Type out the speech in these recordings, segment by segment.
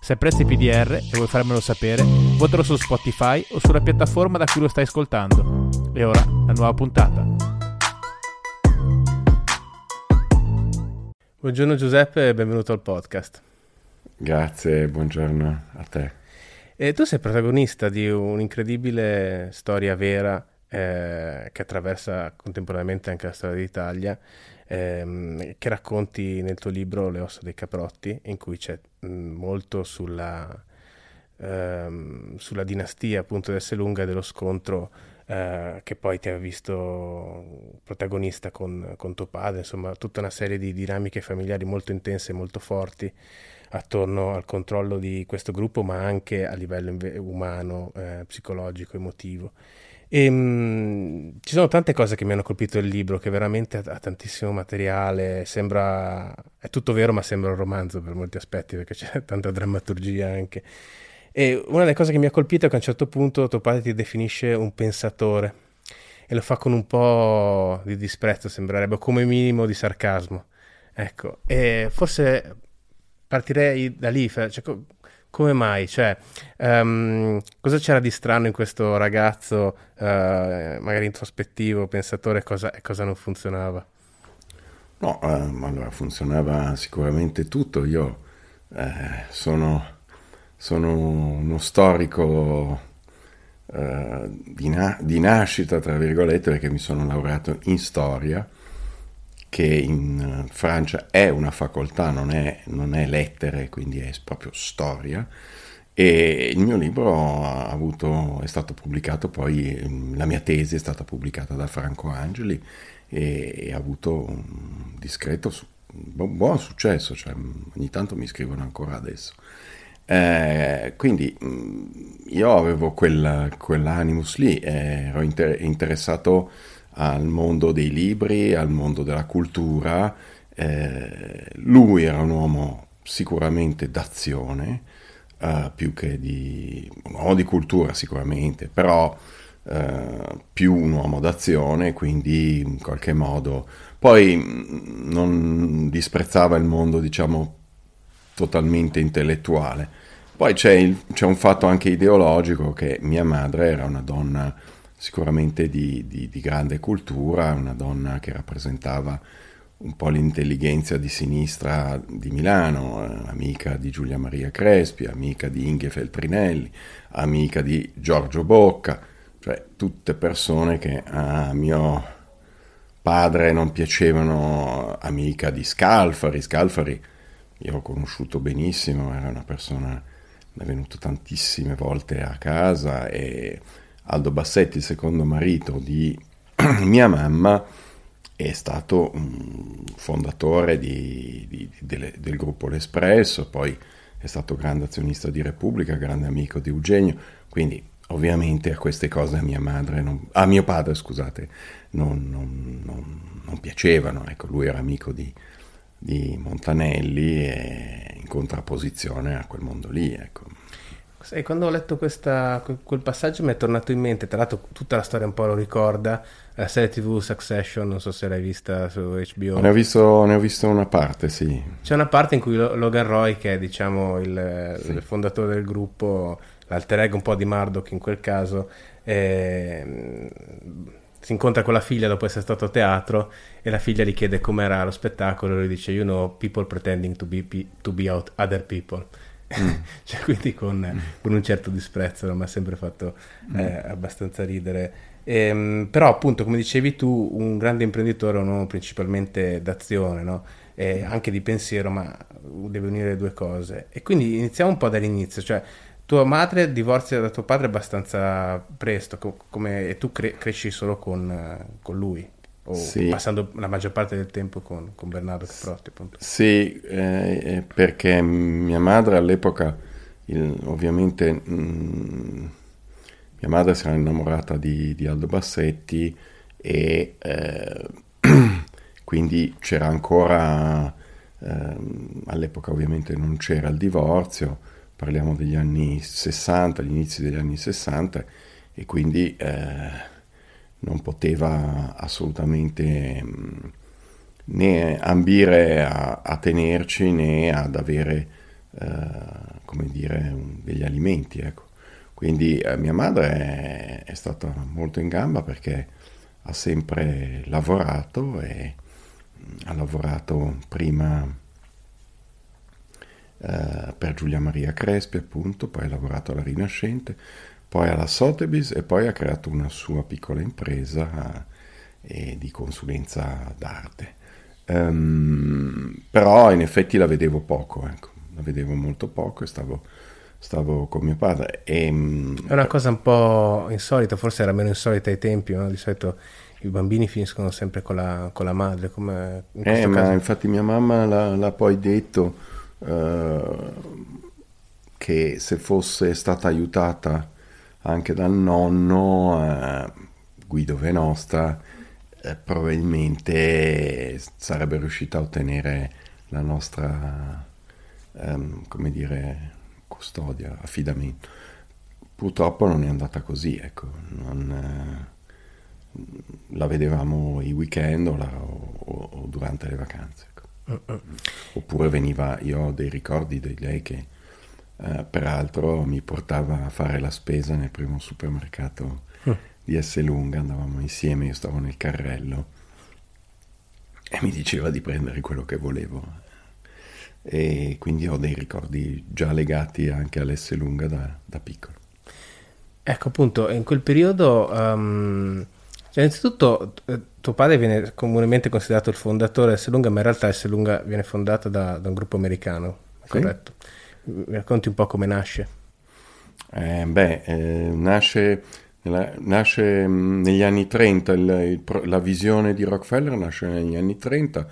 Se apprezzi PDR e vuoi farmelo sapere, votalo su Spotify o sulla piattaforma da cui lo stai ascoltando. E ora la nuova puntata. Buongiorno Giuseppe e benvenuto al podcast. Grazie, buongiorno a te. E tu sei protagonista di un'incredibile storia vera eh, che attraversa contemporaneamente anche la storia d'Italia, ehm, che racconti nel tuo libro Le ossa dei caprotti, in cui c'è mh, molto sulla, ehm, sulla dinastia appunto dell'Esselunga e dello scontro eh, che poi ti ha visto protagonista con, con, tuo padre, insomma tutta una serie di dinamiche familiari molto intense e molto forti attorno al controllo di questo gruppo, ma anche a livello umano, eh, psicologico, emotivo. E, ehm, mh, ci sono tante cose che mi hanno colpito il libro, che veramente ha, ha, tantissimo materiale, sembra, è tutto vero ma sembra un romanzo per molti aspetti, perché c'è tanta drammaturgia anche. E una delle cose che mi ha colpito è che a un certo punto tuo padre ti definisce un pensatore e lo fa con un po' di disprezzo, sembrerebbe, come minimo di sarcasmo. Ecco, e forse partirei da lì, cioè, come mai? Cioè, um, cosa c'era di strano in questo ragazzo, uh, magari introspettivo, pensatore, cosa, cosa non funzionava? No, um, allora funzionava sicuramente tutto. Io eh, sono, sono, uno storico uh, di, na- di nascita, tra virgolette, perché mi sono laureato in storia che in eh, Francia è una facoltà, non è, non è lettere, quindi è proprio storia. E il mio libro avuto, è stato pubblicato poi, la mia tesi è stata pubblicata da Franco Angeli e, ha avuto un discreto, un buon successo, cioè ogni tanto mi scrivono ancora adesso. Eh, quindi io avevo quel, quell'animus lì, ero inter- interessato al mondo dei libri, al mondo della cultura. Eh, lui era un uomo sicuramente d'azione, eh, più che di un uomo di cultura sicuramente, però eh, più un uomo d'azione, quindi in qualche modo poi mm, non disprezzava il mondo, diciamo, totalmente intellettuale. Poi c'è, il, c'è un fatto anche ideologico che mia madre era una donna sicuramente di, di, di, grande cultura, una donna che rappresentava un po' l'intelligenza di sinistra di Milano, eh, amica di Giulia Maria Crespi, amica di Inge Feltrinelli, amica di Giorgio Bocca, cioè tutte persone che a mio padre non piacevano, amica di Scalfari, Scalfari io ho conosciuto benissimo, era una persona, è venuto tantissime volte a casa e Aldo Bassetti, il secondo marito di mia mamma, è stato fondatore di, di, di, del gruppo L'Espresso, poi è stato grande azionista di Repubblica, grande amico di Eugenio, quindi ovviamente a queste cose a mia madre, non, a mio padre scusate, non, non, non piacevano, ecco, lui era amico di Montanelli e in contrapposizione a quel mondo lì, ecco. Sai, quando ho letto questa, quel passaggio mi è tornato in mente, tra l'altro tutta la storia un po' lo ricorda, la serie tv Succession, non so se l'hai vista su HBO. Ne ho visto, ne ho visto una parte, sì. C'è una parte in cui Logan Roy, che è diciamo il, sì. il fondatore del gruppo, l'alter ego un po' di Murdoch in quel caso, eh, si incontra con la figlia dopo essere stato a teatro e la figlia gli chiede com'era lo spettacolo e lui dice you know people pretending to be, to be out other people mm. cioè, quindi con, mm. con, un certo disprezzo, mi ha sempre fatto mm. eh, abbastanza ridere. Ehm, però appunto, come dicevi tu, un grande imprenditore è un uomo principalmente d'azione, no? e anche di pensiero, ma deve unire le due cose. E quindi iniziamo un po' dall'inizio, cioè tua madre divorzia da tuo padre abbastanza presto, come, e tu cre- cresci solo con, con lui o sì. passando la maggior parte del tempo con, con Bernardo Caprotti appunto. Sì, eh, eh, perché mia madre all'epoca il, ovviamente mh, mm, mia madre si era innamorata di, di Aldo Bassetti e eh, quindi c'era ancora, eh, all'epoca ovviamente non c'era il divorzio, parliamo degli anni 60, gli inizi degli anni 60 e quindi eh, non poteva assolutamente mm, né ambire a, a, tenerci né ad avere, eh, come dire, degli alimenti, ecco. Quindi eh, mia madre è, è, stata molto in gamba perché ha sempre lavorato e mm, ha lavorato prima eh, per Giulia Maria Crespi appunto, poi ha lavorato alla Rinascente, poi alla Sotheby's e poi ha creato una sua piccola impresa eh, di consulenza d'arte. Um, però in effetti la vedevo poco, ecco, la vedevo molto poco e stavo stavo con mio padre. E, mm, è una cosa un po' insolita, forse era meno insolita ai tempi, no? di solito i bambini finiscono sempre con la, con la madre. Come in eh, ma caso. infatti mia mamma l'ha, l'ha poi detto uh, che se fosse stata aiutata anche dal nonno uh, Guido Venosta, uh, probabilmente sarebbe riuscita a ottenere la nostra, um, come dire, custodia, affidamento. Purtroppo non è andata così, ecco, non, eh, la vedevamo i weekend o, la, o, o durante le vacanze. Ecco. Uh-uh. Oppure veniva, io ho dei ricordi di lei che eh, peraltro mi portava a fare la spesa nel primo supermercato uh. di Esselunga, andavamo insieme, io stavo nel carrello e mi diceva di prendere quello che volevo e quindi ho dei ricordi già legati anche all'S lunga da, da piccolo. Ecco appunto, in quel periodo, um, cioè, innanzitutto eh, tuo padre viene comunemente considerato il fondatore di S lunga, ma in realtà S lunga viene fondata da, da un gruppo americano, sì. corretto? Mi racconti un po' come nasce? Eh, beh, eh, nasce, nella, nasce, mm, negli anni 30, il, il, la visione di Rockefeller nasce negli anni 30,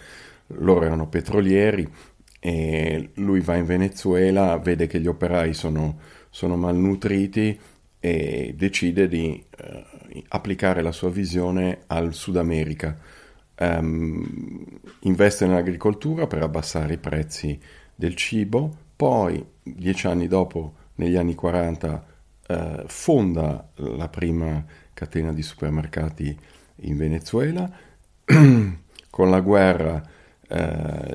loro erano petrolieri, e lui va in Venezuela, vede che gli operai sono, sono malnutriti e decide di uh, applicare la sua visione al Sud America. Um, investe nell'agricoltura per abbassare i prezzi del cibo, poi dieci anni dopo, negli anni 40, uh, eh, fonda la prima catena di supermercati in Venezuela. Con la guerra uh,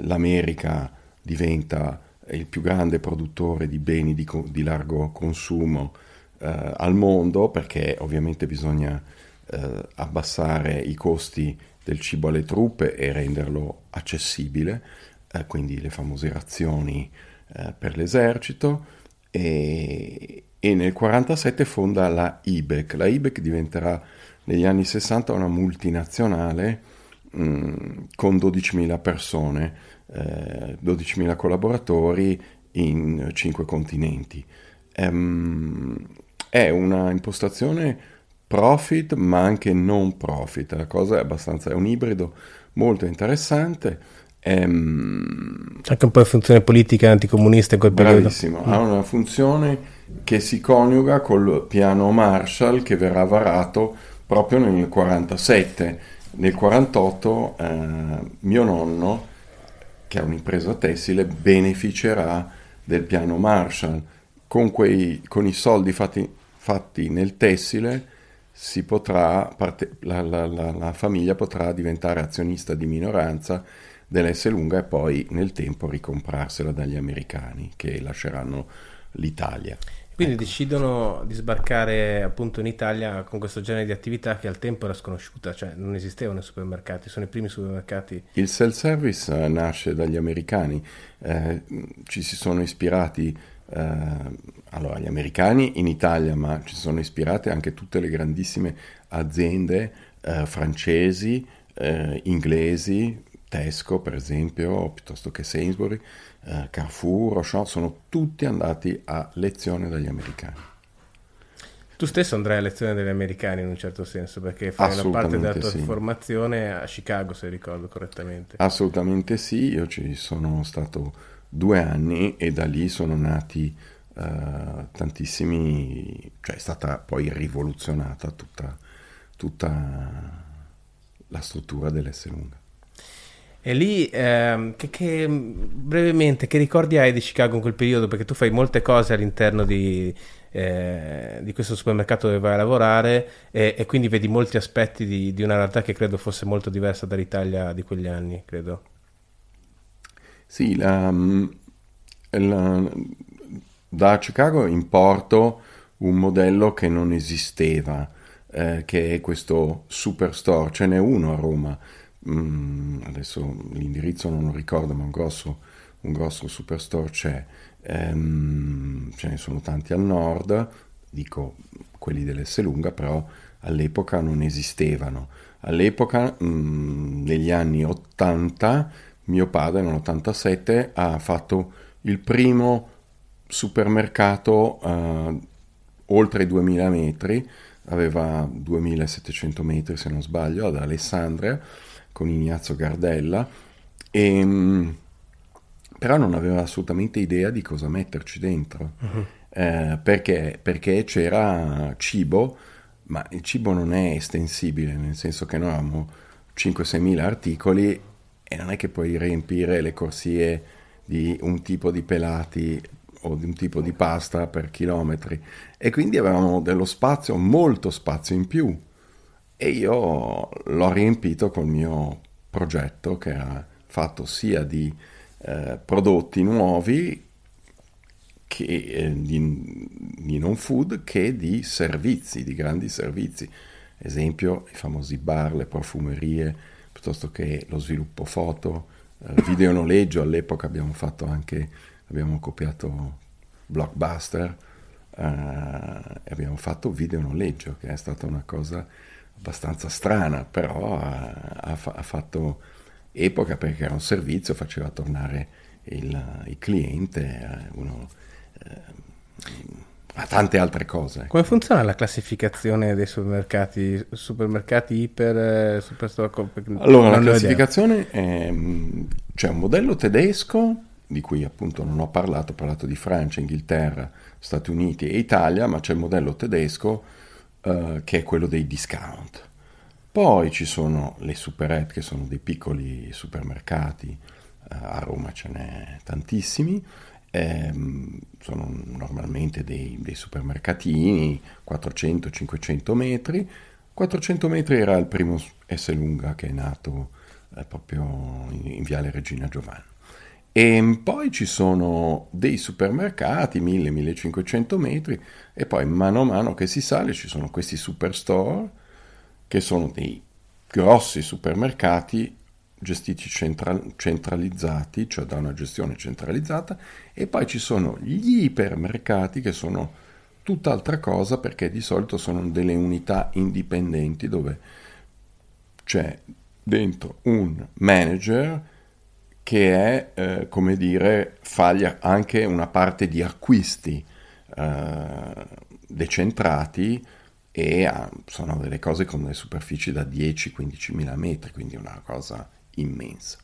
l'America diventa il più grande produttore di beni di, di largo consumo eh, al mondo perché ovviamente bisogna eh, abbassare i costi del cibo alle truppe e renderlo accessibile, eh, quindi le famose razioni eh, per l'esercito e, e nel 1947 fonda la IBEC. La IBEC diventerà negli anni 60 una multinazionale mh, con 12.000 persone eh, 12.000 collaboratori in 5 continenti. Um, è una impostazione profit ma anche non profit, la cosa è abbastanza, è un ibrido molto interessante. Um, anche un po' di funzione politica anticomunista in quel periodo. Bravissimo, ha una funzione che si coniuga col piano Marshall che verrà varato proprio nel 1947. Nel 1948 eh, mio nonno che è un'impresa tessile, beneficerà del piano Marshall. Con, quei, con i soldi fatti, fatti, nel tessile si potrà, parte, la, la, la, la, famiglia potrà diventare azionista di minoranza dell'S lunga e poi nel tempo ricomprarsela dagli americani che lasceranno l'Italia. Quindi ecco. decidono di sbarcare appunto in Italia con questo genere di attività che al tempo era sconosciuta, cioè non esistevano i supermercati, sono i primi supermercati. Il self-service eh, nasce dagli americani, eh, ci si sono ispirati, eh, allora gli americani in Italia, ma ci sono ispirate anche tutte le grandissime aziende eh, francesi, eh, inglesi, Tesco per esempio, piuttosto che Sainsbury, eh, Carrefour, Auchan, sono tutti andati a lezione dagli americani. Tu stesso andrai a lezione dagli americani in un certo senso, perché fai una parte della tua sì. formazione a Chicago, se ricordo correttamente. Assolutamente sì, io ci sono stato due anni e da lì sono nati eh, tantissimi, cioè è stata poi rivoluzionata tutta, tutta la struttura dell'S lunga. E lì, ehm, che, che, brevemente, che ricordi hai di Chicago in quel periodo? Perché tu fai molte cose all'interno di, eh, di questo supermercato dove vai a lavorare e, e quindi vedi molti aspetti di, di, una realtà che credo fosse molto diversa dall'Italia di quegli anni, credo. Sì, la, la, da Chicago importo un modello che non esisteva, eh, che è questo superstore, ce n'è uno a Roma mm, adesso l'indirizzo non lo ricordo, ma un grosso, un grosso superstore c'è, ehm, ce ne sono tanti al nord, dico quelli dell'Esselunga, però all'epoca non esistevano. All'epoca, mm, negli anni 80, mio padre nell'87 ha fatto il primo supermercato eh, oltre i 2000 metri, aveva 2700 metri se non sbaglio, ad Alessandria, con Ignazio Gardella, e, ehm, però non aveva assolutamente idea di cosa metterci dentro, uh-huh. eh, perché, perché c'era cibo, ma il cibo non è estensibile, nel senso che noi avevamo 5-6 mila articoli e non è che puoi riempire le corsie di un tipo di pelati o di un tipo di pasta per chilometri. E quindi avevamo dello spazio, molto spazio in più e io l'ho riempito col mio progetto che era fatto sia di eh, prodotti nuovi che eh, di, di, non food che di servizi, di grandi servizi. Esempio i famosi bar, le profumerie, piuttosto che lo sviluppo foto, eh, video noleggio. All'epoca abbiamo fatto anche, abbiamo copiato Blockbuster eh, e abbiamo fatto video noleggio, che è stata una cosa abbastanza strana, però ha, ha, ha, fatto epoca perché era un servizio, faceva tornare il, il cliente, eh, uno, eh, a tante altre cose. Come funziona la classificazione dei supermercati? Supermercati iper, eh, superstore? Allora, la classificazione è, c'è un modello tedesco di cui appunto non ho parlato, ho parlato di Francia, Inghilterra, Stati Uniti e Italia, ma c'è il modello tedesco eh, che è quello dei discount. Poi ci sono le superette, che sono dei piccoli supermercati, uh, a Roma ce n'è tantissimi, ehm, sono normalmente dei, dei supermercatini, 400-500 metri. 400 metri era il primo S lunga che è nato eh, proprio in, in Viale Regina Giovanna. E poi ci sono dei supermercati, 1000-1500 metri, e poi mano a mano che si sale ci sono questi superstore, che sono dei grossi supermercati gestiti central- centralizzati, cioè da una gestione centralizzata, e poi ci sono gli ipermercati che sono tutt'altra cosa perché di solito sono delle unità indipendenti dove c'è dentro un manager che è, eh, come dire, fa anche una parte di acquisti eh, decentrati e ha, sono delle cose con delle superfici da 10-15 mila metri, quindi una cosa immensa.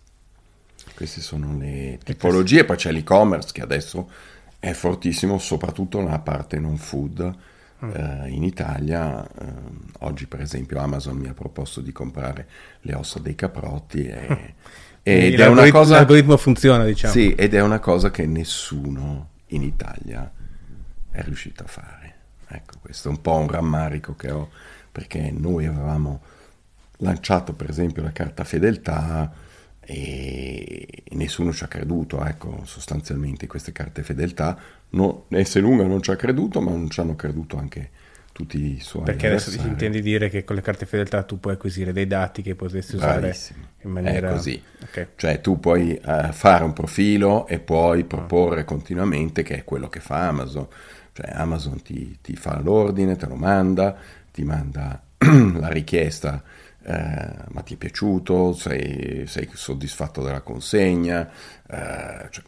Queste sono le tipologie, poi c'è l'e-commerce che adesso è fortissimo, soprattutto nella parte non food. Mm. Eh, in Italia eh, oggi per esempio Amazon mi ha proposto di comprare le ossa dei caprotti e Ed è una cosa, l'algoritmo funziona, diciamo. Sì, ed è una cosa che nessuno in Italia è riuscito a fare. Ecco, questo è un po' un rammarico che ho, perché noi avevamo lanciato per esempio la carta fedeltà e nessuno ci ha creduto, ecco, sostanzialmente queste carte fedeltà. No, S lunga non ci ha creduto, ma non ci hanno creduto anche tutti i suoi Perché adesso ti intendi dire che con le carte fedeltà tu puoi acquisire dei dati che potresti usare Bravissimo. in maniera... È così. Okay. Cioè tu puoi uh, fare un profilo e puoi proporre oh. continuamente che è quello che fa Amazon. Cioè Amazon ti, ti fa l'ordine, te lo manda, ti manda la richiesta, eh, ma ti è piaciuto, sei, sei soddisfatto della consegna, eh, cioè,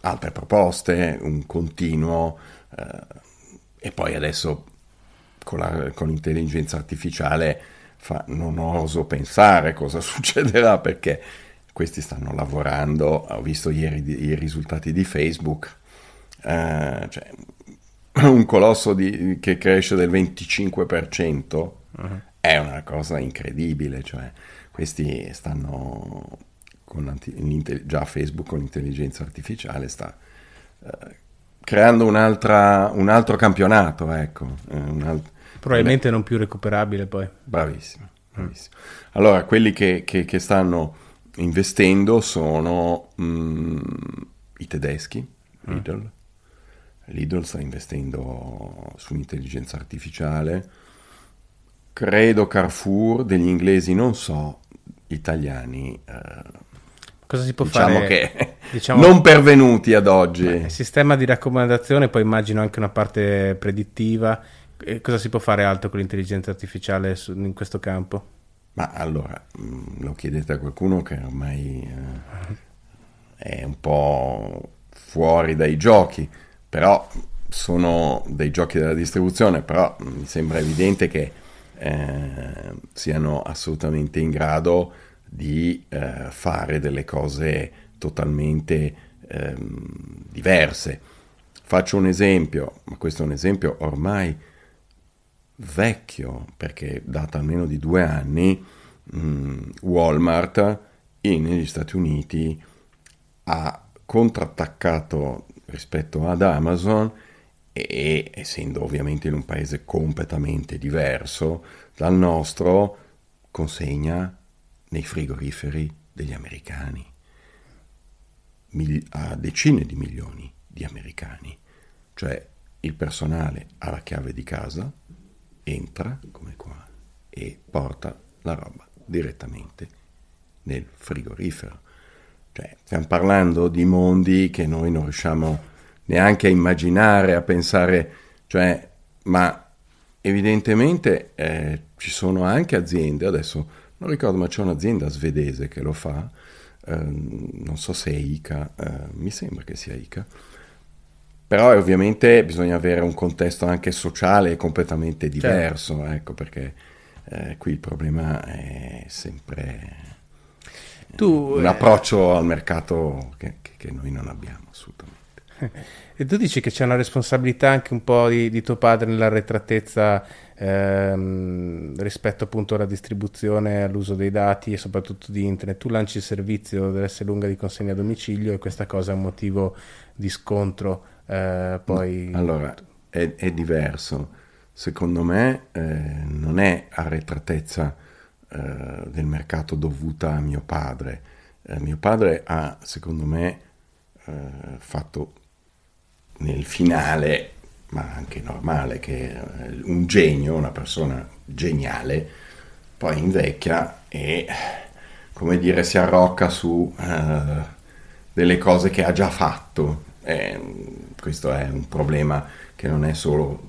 altre proposte, un continuo... Eh, e poi adesso con, la, con l'intelligenza artificiale fa, non oso pensare cosa succederà perché questi stanno lavorando, ho visto ieri i risultati di Facebook, eh, cioè, un colosso di, che cresce del 25% uh-huh. è una cosa incredibile, cioè questi stanno già Facebook con intelligenza artificiale sta eh, creando un altro campionato, ecco. Eh, un alt- Probabilmente non più recuperabile poi. Bravissimo, bravissimo. Allora, quelli che, che, che stanno investendo sono mm, i tedeschi, mm. Lidl. Mm. Lidl sta investendo su artificiale. Credo Carrefour, degli inglesi non so, italiani. Eh, Cosa si può diciamo fare? Che diciamo non pervenuti ad oggi. Il sistema di raccomandazione, poi immagino anche una parte predittiva. E cosa si può fare altro con l'intelligenza artificiale in questo campo? Ma allora, mm, lo chiedete a qualcuno che ormai eh, è un po' fuori dai giochi, però sono dei giochi della distribuzione, però mi sembra evidente che eh, siano assolutamente in grado di eh, fare delle cose totalmente ehm, diverse. Faccio un esempio, ma questo è un esempio ormai vecchio, perché data almeno di due anni, mm, Walmart negli Stati Uniti ha contrattaccato rispetto ad Amazon e essendo ovviamente in un paese completamente diverso dal nostro, consegna nei frigoriferi degli americani, a decine di milioni di americani, cioè il personale ha la chiave di casa, entra come qua e porta la roba direttamente nel frigorifero. Cioè, stiamo parlando di mondi che noi non riusciamo neanche a immaginare, a pensare, cioè, ma evidentemente eh, ci sono anche aziende, adesso non ricordo, ma c'è un'azienda svedese che lo fa, eh, non so se è ICA, eh, mi sembra che sia ICA, però ovviamente bisogna avere un contesto anche sociale completamente certo. diverso, certo. ecco, perché eh, qui il problema è sempre tu, un eh, approccio al mercato che, che, noi non abbiamo assolutamente. E tu dici che c'è una responsabilità anche un po' di, di tuo padre nell'arretratezza ehm, rispetto appunto alla distribuzione, all'uso dei dati e soprattutto di internet. Tu lanci il servizio dell'S lunga di consegna a domicilio e questa cosa è un motivo di scontro. Eh, poi... Allora, è, è, diverso. Secondo me eh, non è arretratezza eh, del mercato dovuta a mio padre. Eh, mio padre ha, secondo me, eh, fatto nel finale ma anche normale, che un genio, una persona geniale, poi invecchia e, come dire, si arrocca su delle cose che ha già fatto. E questo è un problema che non è solo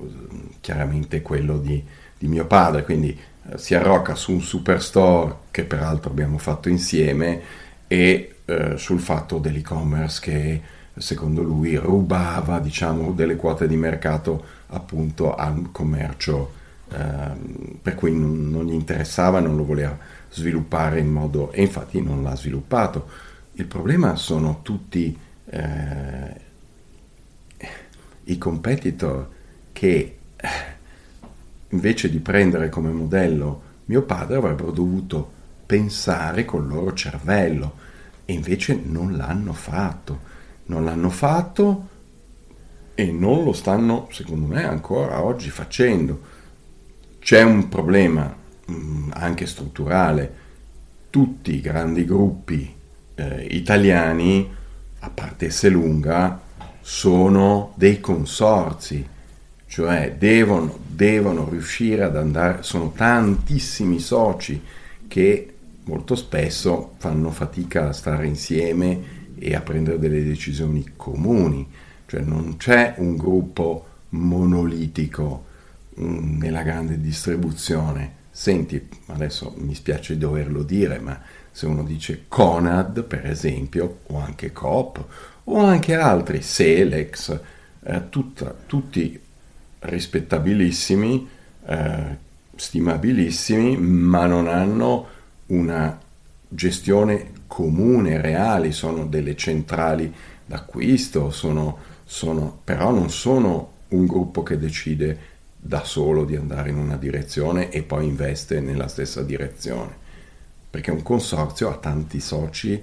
chiaramente quello di, di mio padre, quindi uh, si arrocca su un superstore che peraltro abbiamo fatto insieme e uh, sul fatto dell'e-commerce che secondo lui rubava diciamo, delle quote di mercato appunto al commercio ehm, per cui non, non, gli interessava, non lo voleva sviluppare in modo e infatti non l'ha sviluppato. Il problema sono tutti eh, i competitor che invece di prendere come modello mio padre avrebbero dovuto pensare col loro cervello e invece non l'hanno fatto non l'hanno fatto e non lo stanno, secondo me, ancora oggi facendo. C'è un problema mm, anche strutturale. Tutti i grandi gruppi eh, italiani, a parte Selunga, sono dei consorzi, cioè devono, devono riuscire ad andare, sono tantissimi soci che molto spesso fanno fatica a stare insieme e a prendere delle decisioni comuni, cioè non c'è un gruppo monolitico mm, nella grande distribuzione. Senti, adesso mi spiace doverlo dire, ma se uno dice Conad, per esempio, o anche Coop, o anche altri, Selex, eh, tutta, tutti rispettabilissimi, eh, stimabilissimi, ma non hanno una gestione comune, reali, sono delle centrali d'acquisto, sono, sono, però non sono un gruppo che decide da solo di andare in una direzione e poi investe nella stessa direzione, perché un consorzio ha tanti soci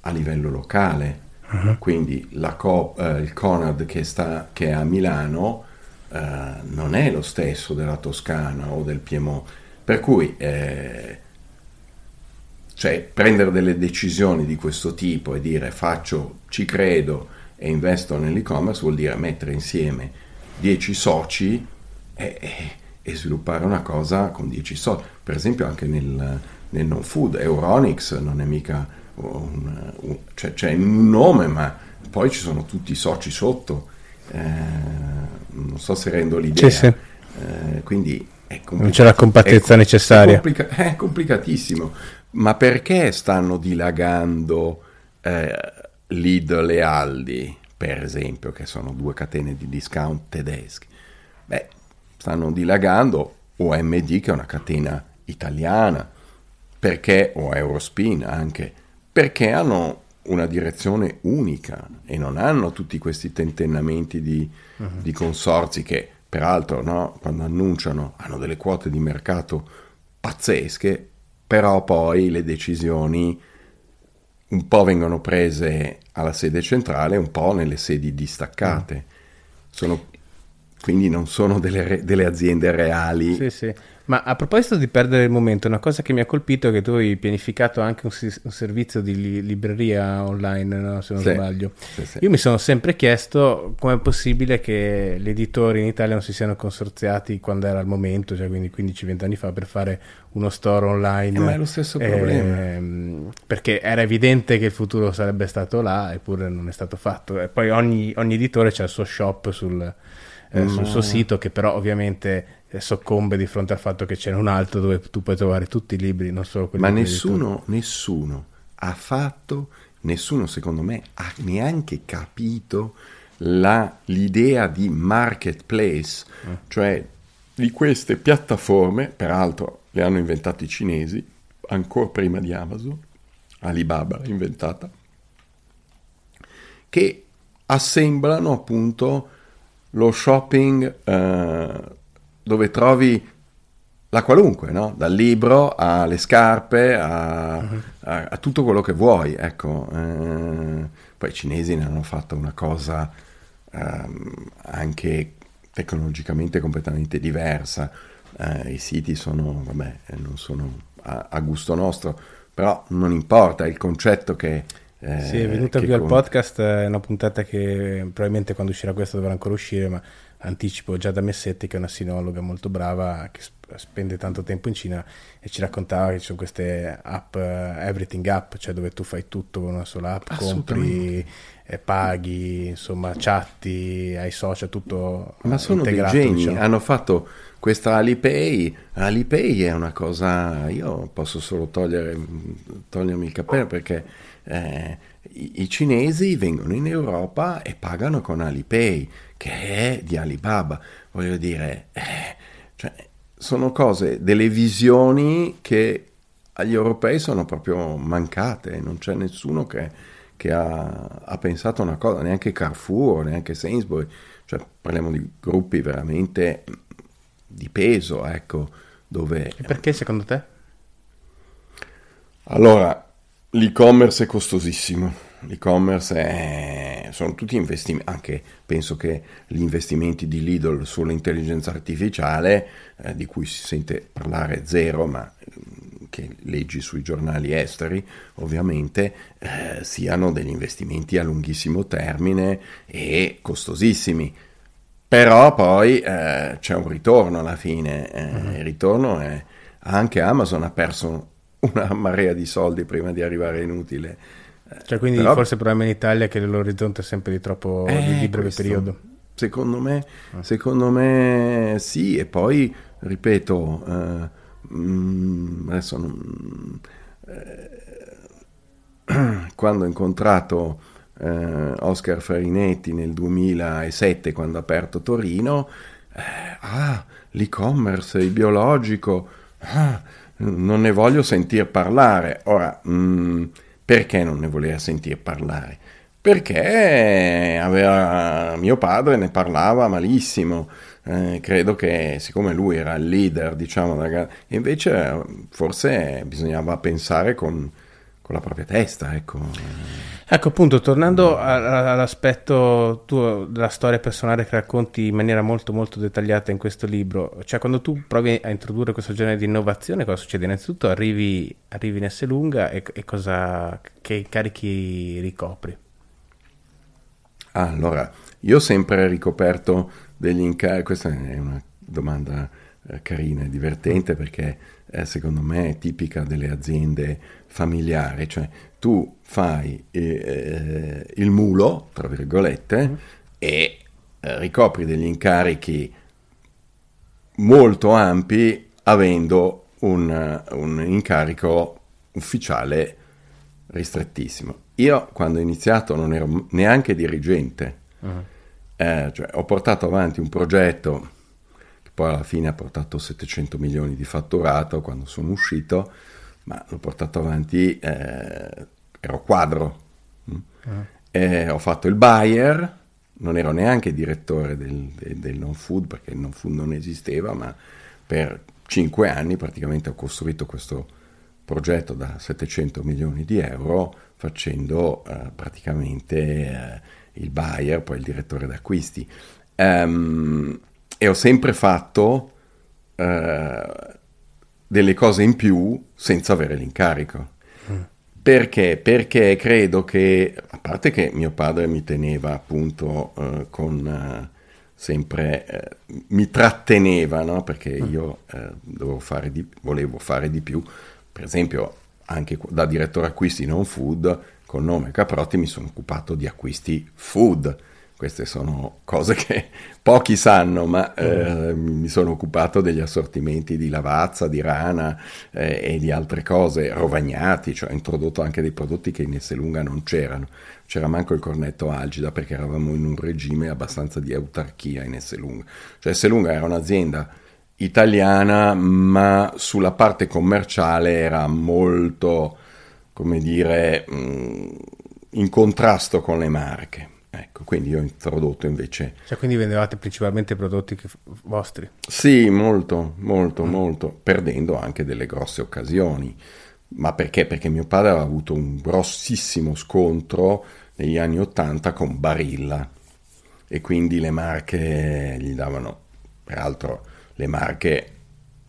a livello locale, uh-huh. quindi Co- eh, il Conad che, sta, che è a Milano eh, non è lo stesso della Toscana o del Piemonte, per cui eh, cioè, prendere delle decisioni di questo tipo e dire faccio, ci credo e investo nell'e-commerce vuol dire mettere insieme 10 soci e, e, e sviluppare una cosa con 10 soci. Per esempio anche nel, nel non food, Euronics non è mica un, un, cioè, c'è un nome ma poi ci sono tutti i soci sotto. Eh, non so se rendo l'idea. Sì, sì. Eh, quindi non c'è la compattezza è, necessaria. È, complica- è, complicatissimo. Ma perché stanno dilagando eh, Lidl e Aldi, per esempio, che sono due catene di discount tedesche? Beh, stanno dilagando OMD, che è una catena italiana, perché, o Eurospin anche, perché hanno una direzione unica e non hanno tutti questi tentennamenti di, uh-huh. di consorzi che peraltro no, quando annunciano hanno delle quote di mercato pazzesche, però poi le decisioni un po' vengono prese alla sede centrale, un po' nelle sedi distaccate. Sono, quindi non sono delle, delle aziende reali. Sì, sì. Ma a proposito di perdere il momento, una cosa che mi ha colpito è che tu hai pianificato anche un, un servizio di li- libreria online, no? se non sì, sbaglio. Sì, sì. Io mi sono sempre chiesto come è possibile che gli editori in Italia non si siano consorziati quando era il momento, cioè quindi 15-20 anni fa, per fare uno store online. Eh, ma è lo stesso problema. Ehm, perché era evidente che il futuro sarebbe stato là, eppure non è stato fatto. E poi ogni, ogni editore ha il suo shop sul, eh, sul suo sito, che però ovviamente soccombe di fronte al fatto che c'è un altro dove tu puoi trovare tutti i libri, non solo quelli Ma nessuno, nessuno ha fatto, nessuno secondo me ha neanche capito la, l'idea di marketplace, eh. cioè di queste piattaforme, peraltro le hanno inventate i cinesi, ancora prima di Amazon, Alibaba l'ha inventata, che assemblano appunto lo shopping eh, dove trovi la qualunque, no? dal libro alle scarpe a, uh-huh. a, a, tutto quello che vuoi. Ecco. Eh, poi i cinesi ne hanno fatto una cosa um, anche tecnologicamente completamente diversa. Eh, I siti sono, vabbè, non sono a, a, gusto nostro, però non importa, il concetto che... Eh, sì, è venuta qui con... al podcast, è una puntata che probabilmente quando uscirà questa dovrà ancora uscire, ma anticipo già da Messetti che è una sinologa molto brava che spende tanto tempo in Cina e ci raccontava che ci sono queste app, uh, everything app, cioè dove tu fai tutto con una sola app, compri, eh, paghi, insomma, chatti, hai social, tutto Ma sono dei geni, diciamo. hanno fatto questa Alipay, Alipay è una cosa, io posso solo togliere, togliermi il cappello perché eh, i, i cinesi vengono in Europa e pagano con Alipay che è di Alibaba. Voglio dire, eh, cioè, sono cose, delle visioni che agli europei sono proprio mancate, non c'è nessuno che, che ha, ha, pensato una cosa, neanche Carrefour, neanche Sainsbury, cioè parliamo di gruppi veramente di peso, ecco, dove... E perché secondo te? Allora, l'e-commerce è costosissimo l'e-commerce è, sono tutti investimenti, anche penso che gli investimenti di Lidl sull'intelligenza artificiale, eh, di cui si sente parlare zero, ma mm, che leggi sui giornali esteri, ovviamente, eh, siano degli investimenti a lunghissimo termine e costosissimi. Però poi eh, c'è un ritorno alla fine, uh-huh. il ritorno è anche Amazon ha perso una marea di soldi prima di arrivare inutile cioè, quindi Però... forse il problema in Italia è che l'orizzonte è sempre di troppo eh, di, di breve questo, periodo. Secondo me, ah. secondo me sì, e poi ripeto, eh, mh, mm, adesso non, eh, quando ho incontrato eh, Oscar Farinetti nel 2007 quando ha aperto Torino, eh, ah, l'e-commerce, il biologico, ah, non ne voglio sentir parlare. Ora, mh, mm, perché non ne voleva sentire parlare? perché aveva, mio padre ne parlava malissimo. Eh, credo che siccome lui era il leader, diciamo, invece forse bisognava pensare con, con la propria testa, ecco. Ecco appunto, tornando all'aspetto tuo della storia personale che racconti in maniera molto molto dettagliata in questo libro, cioè quando tu provi a introdurre questo genere di innovazione, cosa succede? Innanzitutto arrivi, arrivi in Esselunga e, e cosa, che incarichi ricopri? Allora, io ho sempre ricoperto degli incarichi, questa è una domanda eh, carina e divertente perché eh, secondo me è tipica delle aziende familiari, cioè tu fai eh, il mulo, tra virgolette, mm. e eh, ricopri degli incarichi molto ampi avendo un, un incarico ufficiale ristrettissimo. Io quando ho iniziato non ero neanche dirigente, uh-huh. eh, cioè, ho portato avanti un progetto che poi alla fine ha portato 700 milioni di fatturato quando sono uscito, ma l'ho portato avanti, eh, ero quadro, eh, ho fatto il buyer, non ero neanche direttore del, del, del non food perché il non food non esisteva, ma per cinque anni praticamente ho costruito questo progetto da 700 milioni di euro facendo eh, praticamente eh, il buyer, poi il direttore d'acquisti. Um, e ho sempre fatto uh, delle cose in più senza avere l'incarico. Mm. Perché? Perché credo che, a parte che mio padre mi teneva appunto uh, con uh, sempre, mi tratteneva, no? perché mm. io fare di, volevo fare di più. Per esempio, anche da direttore acquisti non food, col nome Caprotti mi sono occupato di acquisti food. Queste sono cose che pochi sanno, ma eh, mi sono occupato degli assortimenti di lavazza, di rana eh, e di altre cose, rovagnati, cioè ho introdotto anche dei prodotti che in Esselunga non c'erano. C'era manco il cornetto algida perché eravamo in un regime abbastanza di autarchia in Esselunga. Cioè Esselunga era un'azienda italiana, ma sulla parte commerciale era molto, come dire, mm, in contrasto con le marche. Ecco, quindi io ho introdotto invece... Cioè, quindi vendevate principalmente prodotti che... vostri? Sì, molto, molto, mm. molto, perdendo anche delle grosse occasioni. Ma perché? Perché mio padre aveva avuto un grossissimo scontro negli anni Ottanta con Barilla e quindi le marche gli davano, peraltro le marche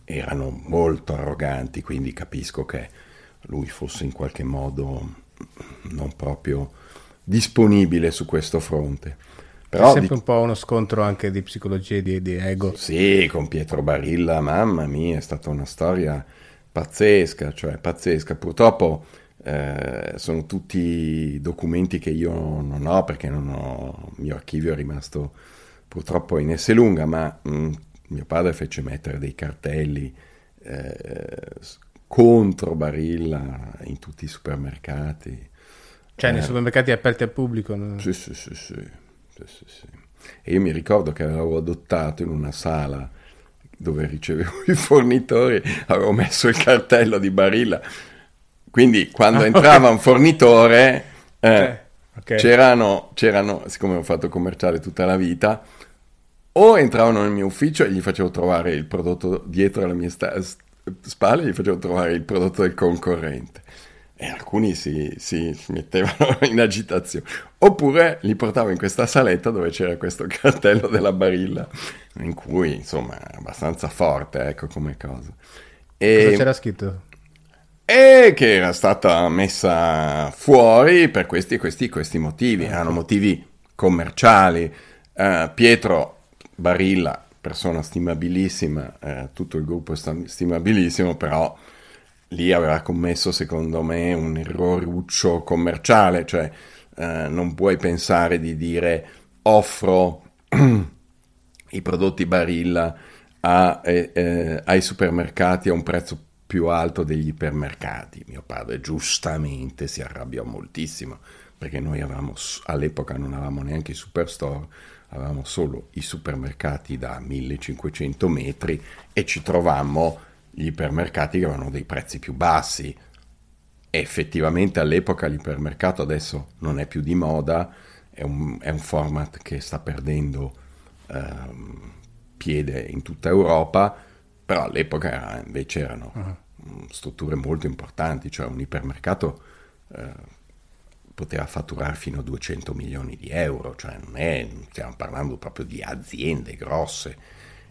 erano molto arroganti, quindi capisco che lui fosse in qualche modo non proprio disponibile su questo fronte. Però È sempre di... un po' uno scontro anche di psicologia e di, di ego. Sì, con Pietro Barilla, mamma mia, è stata una storia pazzesca, cioè pazzesca. Purtroppo eh, sono tutti documenti che io non ho perché non ho, il mio archivio è rimasto purtroppo in Esselunga, ma mh, mm, mio padre fece mettere dei cartelli eh, contro Barilla in tutti i supermercati. Cioè, nei eh, supermercati aperti al pubblico? No? Sì, sì, sì, sì, sì, sì. E io mi ricordo che avevo adottato in una sala dove ricevevo i fornitori, avevo messo il cartello di Barilla. Quindi quando ah, entrava okay. un fornitore, eh, okay. Okay. C'erano, c'erano, siccome ho fatto commerciale tutta la vita, o entravano nel mio ufficio e gli facevo trovare il prodotto dietro alle mie sta- spalle, gli facevo trovare il prodotto del concorrente. E alcuni si, si, mettevano in agitazione. Oppure li portavo in questa saletta dove c'era questo cartello della barilla, in cui insomma è abbastanza forte, ecco come cosa. E... Cosa c'era scritto? E che era stata messa fuori per questi e questi, questi motivi, erano motivi commerciali. Uh, Pietro Barilla, persona stimabilissima, eh, tutto il gruppo è stimabilissimo, però lì aveva commesso secondo me un erroruccio commerciale, cioè eh, non puoi pensare di dire offro i prodotti Barilla a, eh, eh, ai supermercati a un prezzo più alto degli ipermercati. Mio padre giustamente si arrabbiò moltissimo perché noi avevamo all'epoca non avevamo neanche i superstore avevamo solo i supermercati da 1500 metri e ci trovammo gli ipermercati che avevano dei prezzi più bassi effettivamente all'epoca l'ipermercato adesso non è più di moda, è un, è un format che sta perdendo ehm, piede in tutta Europa, però all'epoca era, invece erano uh-huh. strutture molto importanti, cioè un ipermercato eh, poteva fatturare fino a 200 milioni di euro, cioè non è, stiamo parlando proprio di aziende grosse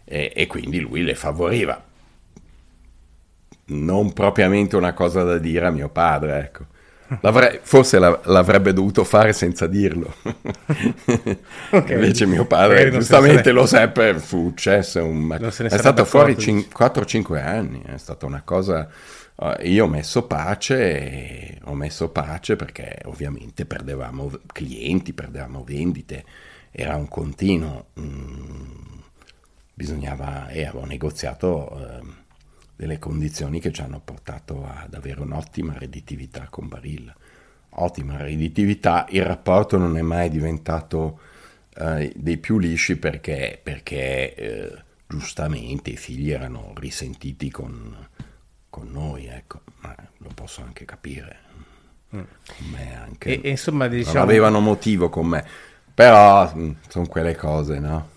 e, e quindi lui le favoriva. Non propriamente una cosa da dire a mio padre, ecco. L'avrei, forse l'avrebbe dovuto fare senza dirlo. okay. Invece mio padre giustamente lo seppe, fu uccesso. Un... È stato fuori cin- 4-5 anni, è stata una cosa... Uh, io ho messo pace, ho messo pace perché ovviamente perdevamo clienti, perdevamo vendite, era un continuo. Mm, bisognava, e avevo negoziato... Uh, delle condizioni che ci hanno portato ad avere un'ottima redditività con Barilla. Ottima redditività, il rapporto non è mai diventato eh, dei più lisci perché, perché eh, giustamente i figli erano risentiti con, con noi, ecco, ma lo posso anche capire. Mm. Con me anche. E, e insomma, diciamo... Non avevano motivo con me, però mm, sono quelle cose, no?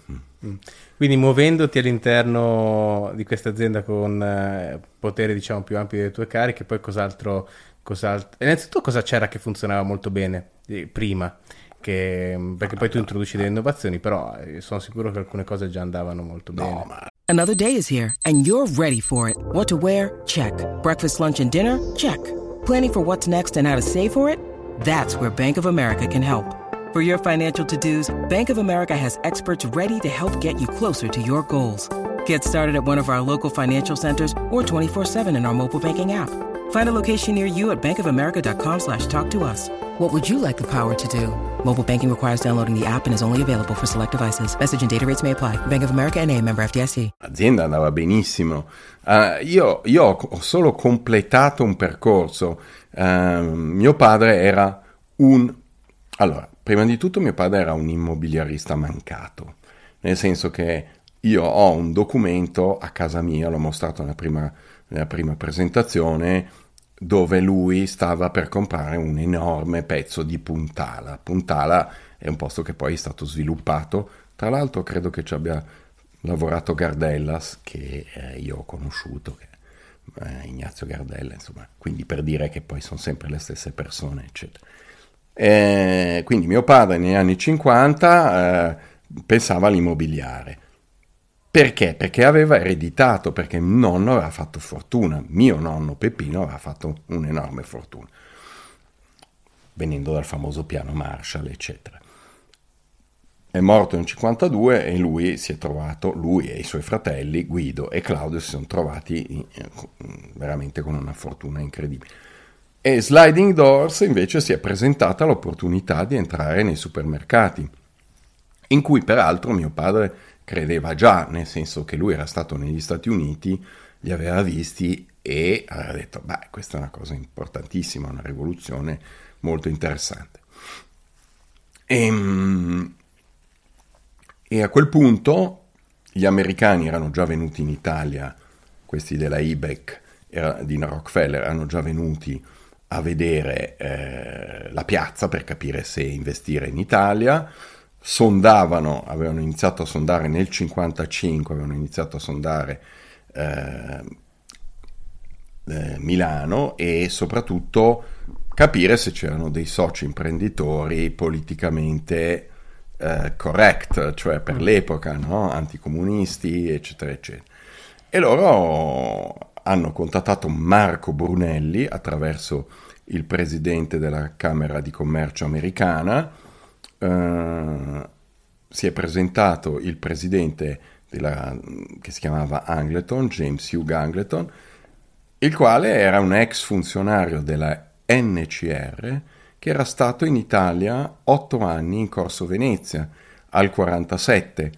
Mm. Quindi muovendoti all'interno di questa azienda con eh, poteri diciamo più ampi delle tue cariche, poi cos'altro, cos'altro... Innanzitutto cosa c'era che funzionava molto bene eh, prima? Che, perché poi tu introduci delle innovazioni, però eh, sono sicuro che alcune cose già andavano molto bene. No, ma... Another day is here and you're ready for it. What to wear? Check. Breakfast, lunch and dinner? Check. Planning for what's next and how to save for it? That's where Bank of America can help. For your financial to-dos, Bank of America has experts ready to help get you closer to your goals. Get started at one of our local financial centers or 24-7 in our mobile banking app. Find a location near you at bankofamerica.com slash talk to us. What would you like the power to do? Mobile banking requires downloading the app and is only available for select devices. Message and data rates may apply. Bank of America NA, member FDIC. L'azienda andava benissimo. Uh, io, io, ho solo completato un percorso. Uh, mio padre era un... Allora, Prima di tutto mio padre era un immobiliarista mancato, nel senso che io ho un documento a casa mia, l'ho mostrato nella prima, nella prima presentazione, dove lui stava per comprare un enorme pezzo di Puntala. Puntala è un posto che poi è stato sviluppato, tra l'altro credo che ci abbia lavorato Gardellas, che eh, io ho conosciuto, che, eh, Ignazio Gardella, insomma, quindi per dire che poi sono sempre le stesse persone, eccetera. Eh, quindi mio padre negli anni 50 eh, pensava all'immobiliare. Perché? Perché aveva ereditato, perché il nonno aveva fatto fortuna, mio nonno Peppino aveva fatto un'enorme fortuna, venendo dal famoso piano Marshall, eccetera. È morto nel 52 e lui si è trovato, lui e i suoi fratelli, Guido e Claudio, si sono trovati veramente con una fortuna incredibile. E Sliding Doors invece si è presentata l'opportunità di entrare nei supermercati, in cui peraltro mio padre credeva già, nel senso che lui era stato negli Stati Uniti, li aveva visti e aveva detto, beh, questa è una cosa importantissima, una rivoluzione molto interessante. E, ehm, e a quel punto gli americani erano già venuti in Italia, questi della IBEC di Rockefeller erano già venuti a vedere eh, la piazza per capire se investire in Italia, sondavano, avevano iniziato a sondare nel 1955, avevano iniziato a sondare eh, eh, Milano e soprattutto capire se c'erano dei soci imprenditori politicamente eh, correct, cioè per mm. l'epoca, no? anticomunisti, eccetera, eccetera. E loro hanno contattato Marco Brunelli attraverso il presidente della Camera di Commercio americana, eh, si è presentato il presidente della, che si chiamava Angleton, James Hugh Angleton, il quale era un ex funzionario della NCR che era stato in Italia otto anni in Corso Venezia, al 47,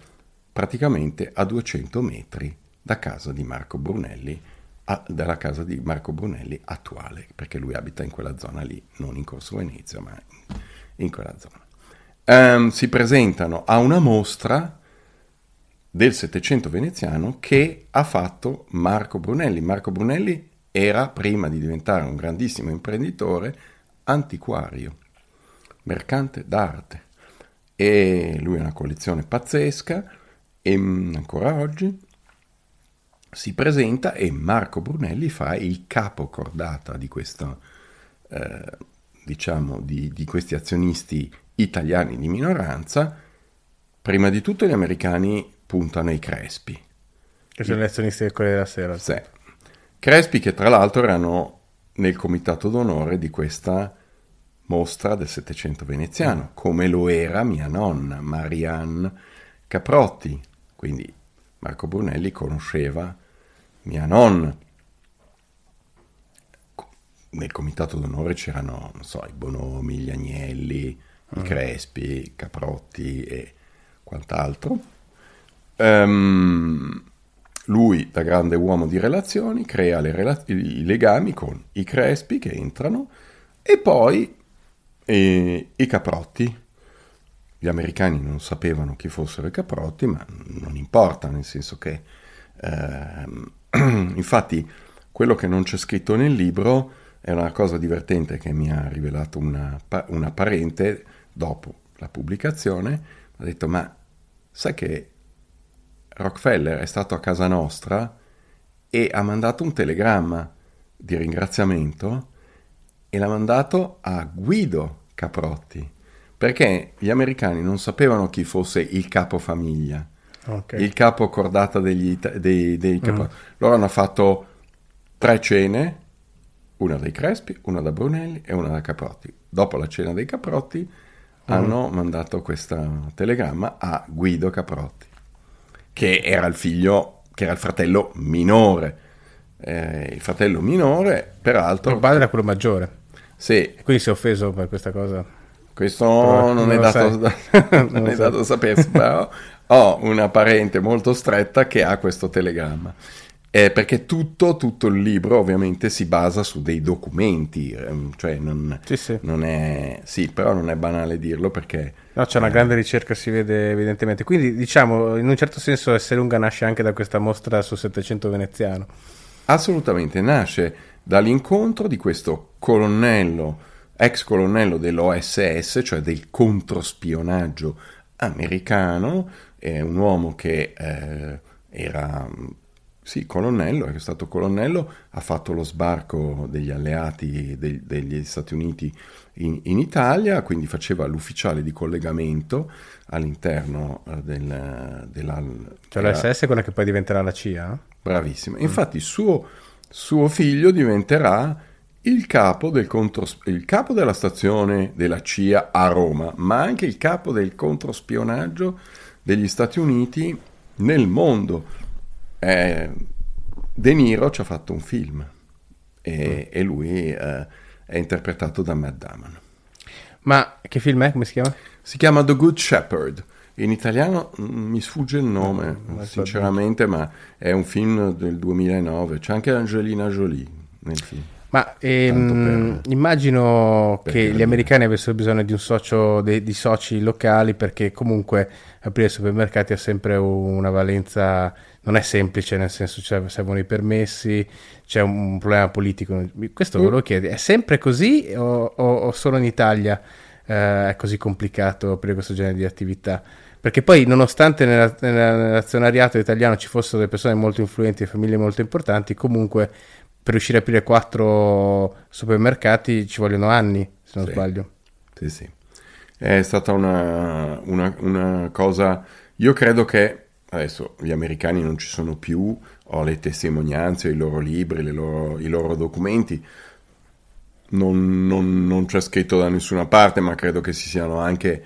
praticamente a 200 metri da casa di Marco Brunelli a, dalla casa di Marco Brunelli attuale, perché lui abita in quella zona lì, non in Corso Venezia, ma in, in quella zona. Um, si presentano a una mostra del Settecento veneziano che ha fatto Marco Brunelli. Marco Brunelli era, prima di diventare un grandissimo imprenditore, antiquario, mercante d'arte. E lui ha una collezione pazzesca e mm, ancora oggi si presenta e Marco Brunelli fa il capo cordata di questo, eh, diciamo, di, di questi azionisti italiani di minoranza. Prima di tutto gli americani puntano ai Crespi. Che sono gli azionisti del Corriere della Sera. Sì. Crespi che tra l'altro erano nel comitato d'onore di questa mostra del Settecento veneziano, mm. come lo era mia nonna, Marianne Caprotti. Quindi Marco Brunelli conosceva mia nonna. Nel comitato d'onore c'erano, non so, i Bonomi, gli Agnelli, i mm. Crespi, Caprotti e quant'altro. Um, lui, da grande uomo di relazioni, crea rela- i legami con i Crespi che entrano e poi eh, i Caprotti. Gli americani non sapevano chi fossero i Caprotti, ma non importa, nel senso che eh, Infatti, quello che non c'è scritto nel libro è una cosa divertente che mi ha rivelato una, una parente dopo la pubblicazione. Ha detto: Ma sai che Rockefeller è stato a casa nostra e ha mandato un telegramma di ringraziamento e l'ha mandato a Guido Caprotti perché gli americani non sapevano chi fosse il capofamiglia okay. il capo cordata degli, dei, dei capo. Mm. Loro hanno fatto tre cene, una dei Crespi, una da Brunelli e una da Caprotti. Dopo la cena dei Caprotti mm. hanno mandato questo telegramma a Guido Caprotti, che era il figlio, che era il fratello minore. Eh, il fratello minore, peraltro... Il padre era quello maggiore. Sì. Quindi si è offeso per questa cosa. Questo non, non, è dato, non è dato sapersi, però ho una parente molto stretta che ha questo telegramma. Eh, perché tutto, tutto, il libro ovviamente si basa su dei documenti, ehm, cioè non, sì, sì. non, è... Sì, però non è banale dirlo perché... No, c'è una eh, grande ricerca, si vede evidentemente. Quindi diciamo, in un certo senso S. Lunga nasce anche da questa mostra sul Settecento veneziano. Assolutamente, nasce dall'incontro di questo colonnello, ex colonnello dell'OSS, cioè del controspionaggio americano, è un uomo che eh, era sì, colonnello, è stato colonnello, ha fatto lo sbarco degli alleati de- degli Stati Uniti in, in, Italia, quindi faceva l'ufficiale di collegamento all'interno eh, del, della... Cioè la SS è quella che poi diventerà la CIA? Bravissimo. Mm. Infatti suo, suo figlio diventerà il capo, del contro, il capo della stazione della CIA a Roma, ma anche il capo del controspionaggio degli Stati Uniti nel mondo. Eh, De Niro ci ha fatto un film e, mm. e lui eh, è interpretato da Matt Damon. Ma che film è? Come si chiama? Si chiama The Good Shepherd. In italiano mm, mi sfugge il nome, no, sinceramente, ma è un film del 2009. C'è anche Angelina Jolie nel film. Ma ehm, per, immagino per che gli americani avessero bisogno di un socio, de, di soci locali perché comunque aprire supermercati ha sempre una valenza, non è semplice, nel senso cioè, servono i permessi, c'è un, problema politico. Questo mm. volevo chiedere, è sempre così o, o, o solo in Italia eh, è così complicato aprire questo genere di attività? Perché poi, nonostante nella, nella, nell'azionariato italiano ci fossero delle persone molto influenti e famiglie molto importanti, comunque per riuscire a aprire quattro supermercati ci vogliono anni, se non sì. sbaglio. Sì, sì. È stata una, una, una, cosa... Io credo che adesso gli americani non ci sono più, ho le testimonianze, i loro libri, loro, i loro documenti. Non, non, non, c'è scritto da nessuna parte, ma credo che si siano anche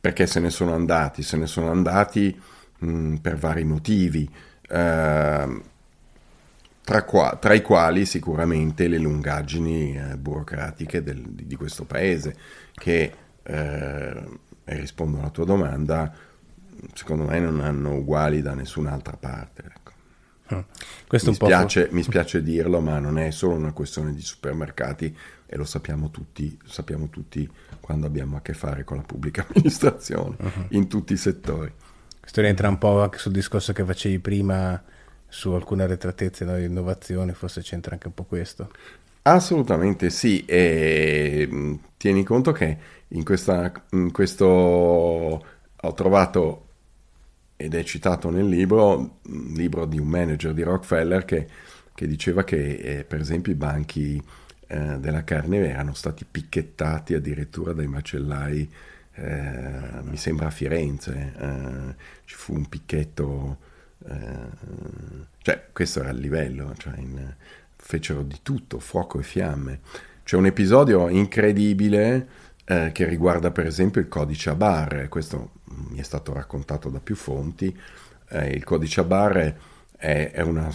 perché se ne sono andati. Se ne sono andati mh, per vari motivi. Uh, tra, qua, tra, i quali sicuramente le lungaggini eh, burocratiche del, di, questo paese, che, eh, rispondo alla tua domanda, secondo me non hanno uguali da nessun'altra parte. Ecco. Ah, mi, spiace, mi, spiace, dirlo, ma non è solo una questione di supermercati e lo sappiamo tutti, lo sappiamo tutti quando abbiamo a che fare con la pubblica amministrazione, uh-huh. in tutti i settori. Questo rientra un po' anche sul discorso che facevi prima su alcune arretratezze e innovazioni, forse c'entra anche un po' questo. Assolutamente sì, e mm, tieni conto che in, questa, in questo ho trovato, ed è citato nel libro, un libro di un manager di Rockefeller che, che diceva che eh, per esempio i banchi eh, della carne erano stati picchettati addirittura dai macellai, eh, mi sembra a Firenze, eh, ci fu un picchetto, eh, cioè questo era il livello, cioè in, fecero di tutto, fuoco e fiamme. C'è un episodio incredibile eh, che riguarda per esempio il codice a barre, questo mi è stato raccontato da più fonti, eh, il codice a barre è, è, una...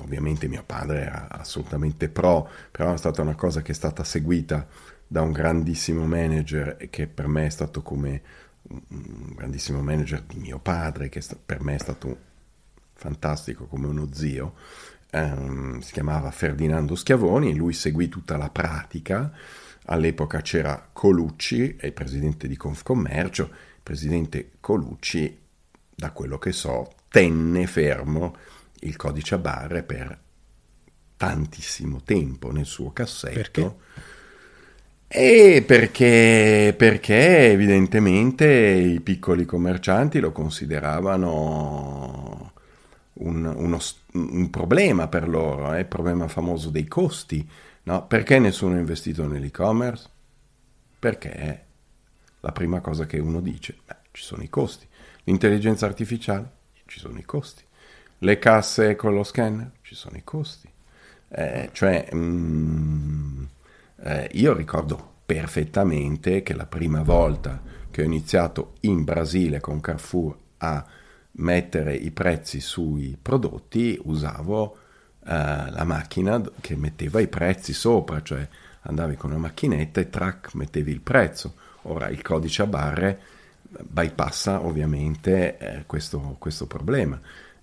ovviamente mio padre era assolutamente pro, però è stata una cosa che è stata seguita da un grandissimo manager che per me è stato come un grandissimo manager di mio padre, che per me è stato fantastico come uno zio, ehm, si chiamava Ferdinando Schiavoni, lui seguì tutta la pratica, all'epoca c'era Colucci, è il presidente di Confcommercio, il presidente Colucci, da quello che so, tenne fermo il codice a barre per tantissimo tempo nel suo cassetto. Perché? E perché, perché evidentemente i piccoli commercianti lo consideravano un, uno, un problema per loro, è eh? il problema famoso dei costi. No? Perché nessuno ha investito nell'e-commerce? Perché la prima cosa che uno dice, beh, ci sono i costi. L'intelligenza artificiale, ci sono i costi. Le casse con lo scanner, ci sono i costi. Eh, cioè, mm, eh, io ricordo perfettamente che la prima volta che ho iniziato in Brasile con Carrefour a mettere i prezzi sui prodotti usavo uh, la macchina che metteva i prezzi sopra, cioè andavi con una macchinetta e track mettevi il prezzo. Ora il codice a barre bypassa ovviamente eh, questo, questo, problema,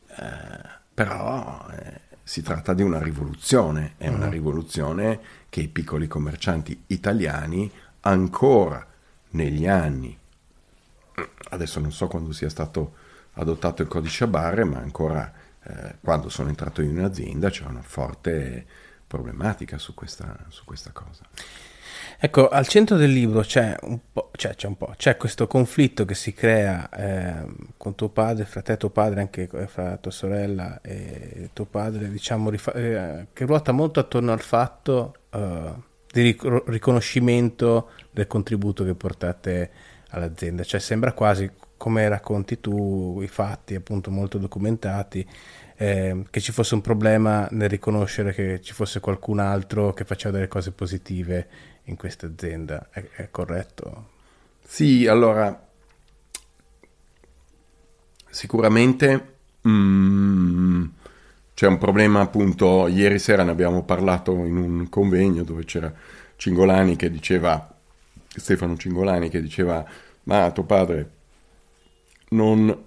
eh, però eh, si tratta di una rivoluzione, è una mm. rivoluzione che i piccoli commercianti italiani ancora negli anni, adesso non so quando sia stato adottato il codice a barre, ma ancora eh, quando sono entrato in un'azienda c'era una forte problematica su questa, su questa cosa. Ecco, al centro del libro c'è un po', c'è, c'è, un po', c'è questo conflitto che si crea eh, con tuo padre, fra te e tuo padre, anche fra tua sorella e tuo padre, diciamo, rifa- eh, che ruota molto attorno al fatto eh, di ric- riconoscimento del contributo che portate all'azienda. Cioè sembra quasi come racconti tu i fatti appunto molto documentati, eh, che ci fosse un problema nel riconoscere che ci fosse qualcun altro che faceva delle cose positive in questa azienda, è, è corretto? Sì, allora sicuramente mm, c'è un problema appunto, ieri sera ne abbiamo parlato in un convegno dove c'era Cingolani che diceva, Stefano Cingolani che diceva, ma tuo padre non,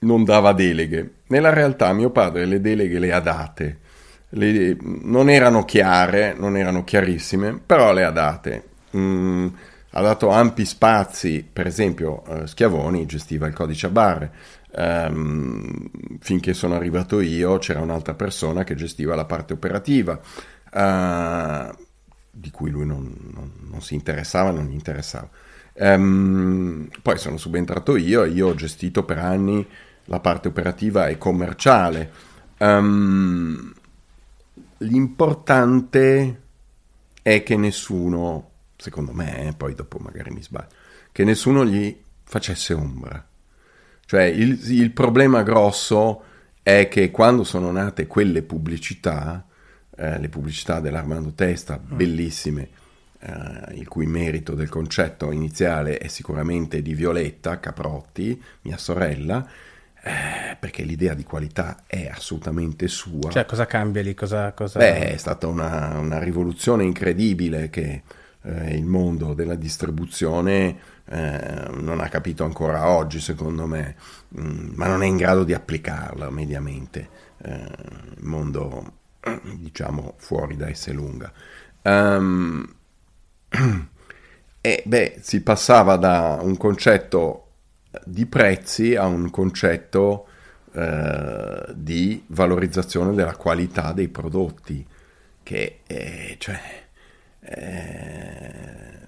non dava deleghe. Nella realtà mio padre le deleghe le ha date. Le, non erano chiare, non erano chiarissime, però le ha date. Mm, ha dato ampi spazi, per esempio eh, Schiavoni gestiva il codice a barre, um, finché sono arrivato io c'era un'altra persona che gestiva la parte operativa, uh, di cui lui non, non, non si interessava, non gli interessava. Um, poi sono subentrato io e io ho gestito per anni la parte operativa e commerciale. Um, l'importante è che nessuno, secondo me, eh, poi dopo magari mi sbaglio, che nessuno gli facesse ombra. Cioè il, il problema grosso è che quando sono nate quelle pubblicità, eh, le pubblicità dell'Armando Testa, mm. bellissime, eh, il cui merito del concetto iniziale è sicuramente di Violetta Caprotti, mia sorella, eh, perché l'idea di qualità è assolutamente sua. Cioè, cosa cambia lì? Cosa, cosa... Beh, è stata una, una rivoluzione incredibile che eh, il mondo della distribuzione eh, non ha capito ancora oggi, secondo me, mm, ma non è in grado di applicarla mediamente. Eh, il mondo, diciamo, fuori da Esselunga. Um, e beh, si passava da un concetto di prezzi a un concetto eh, di valorizzazione della qualità dei prodotti, che eh, cioè, eh,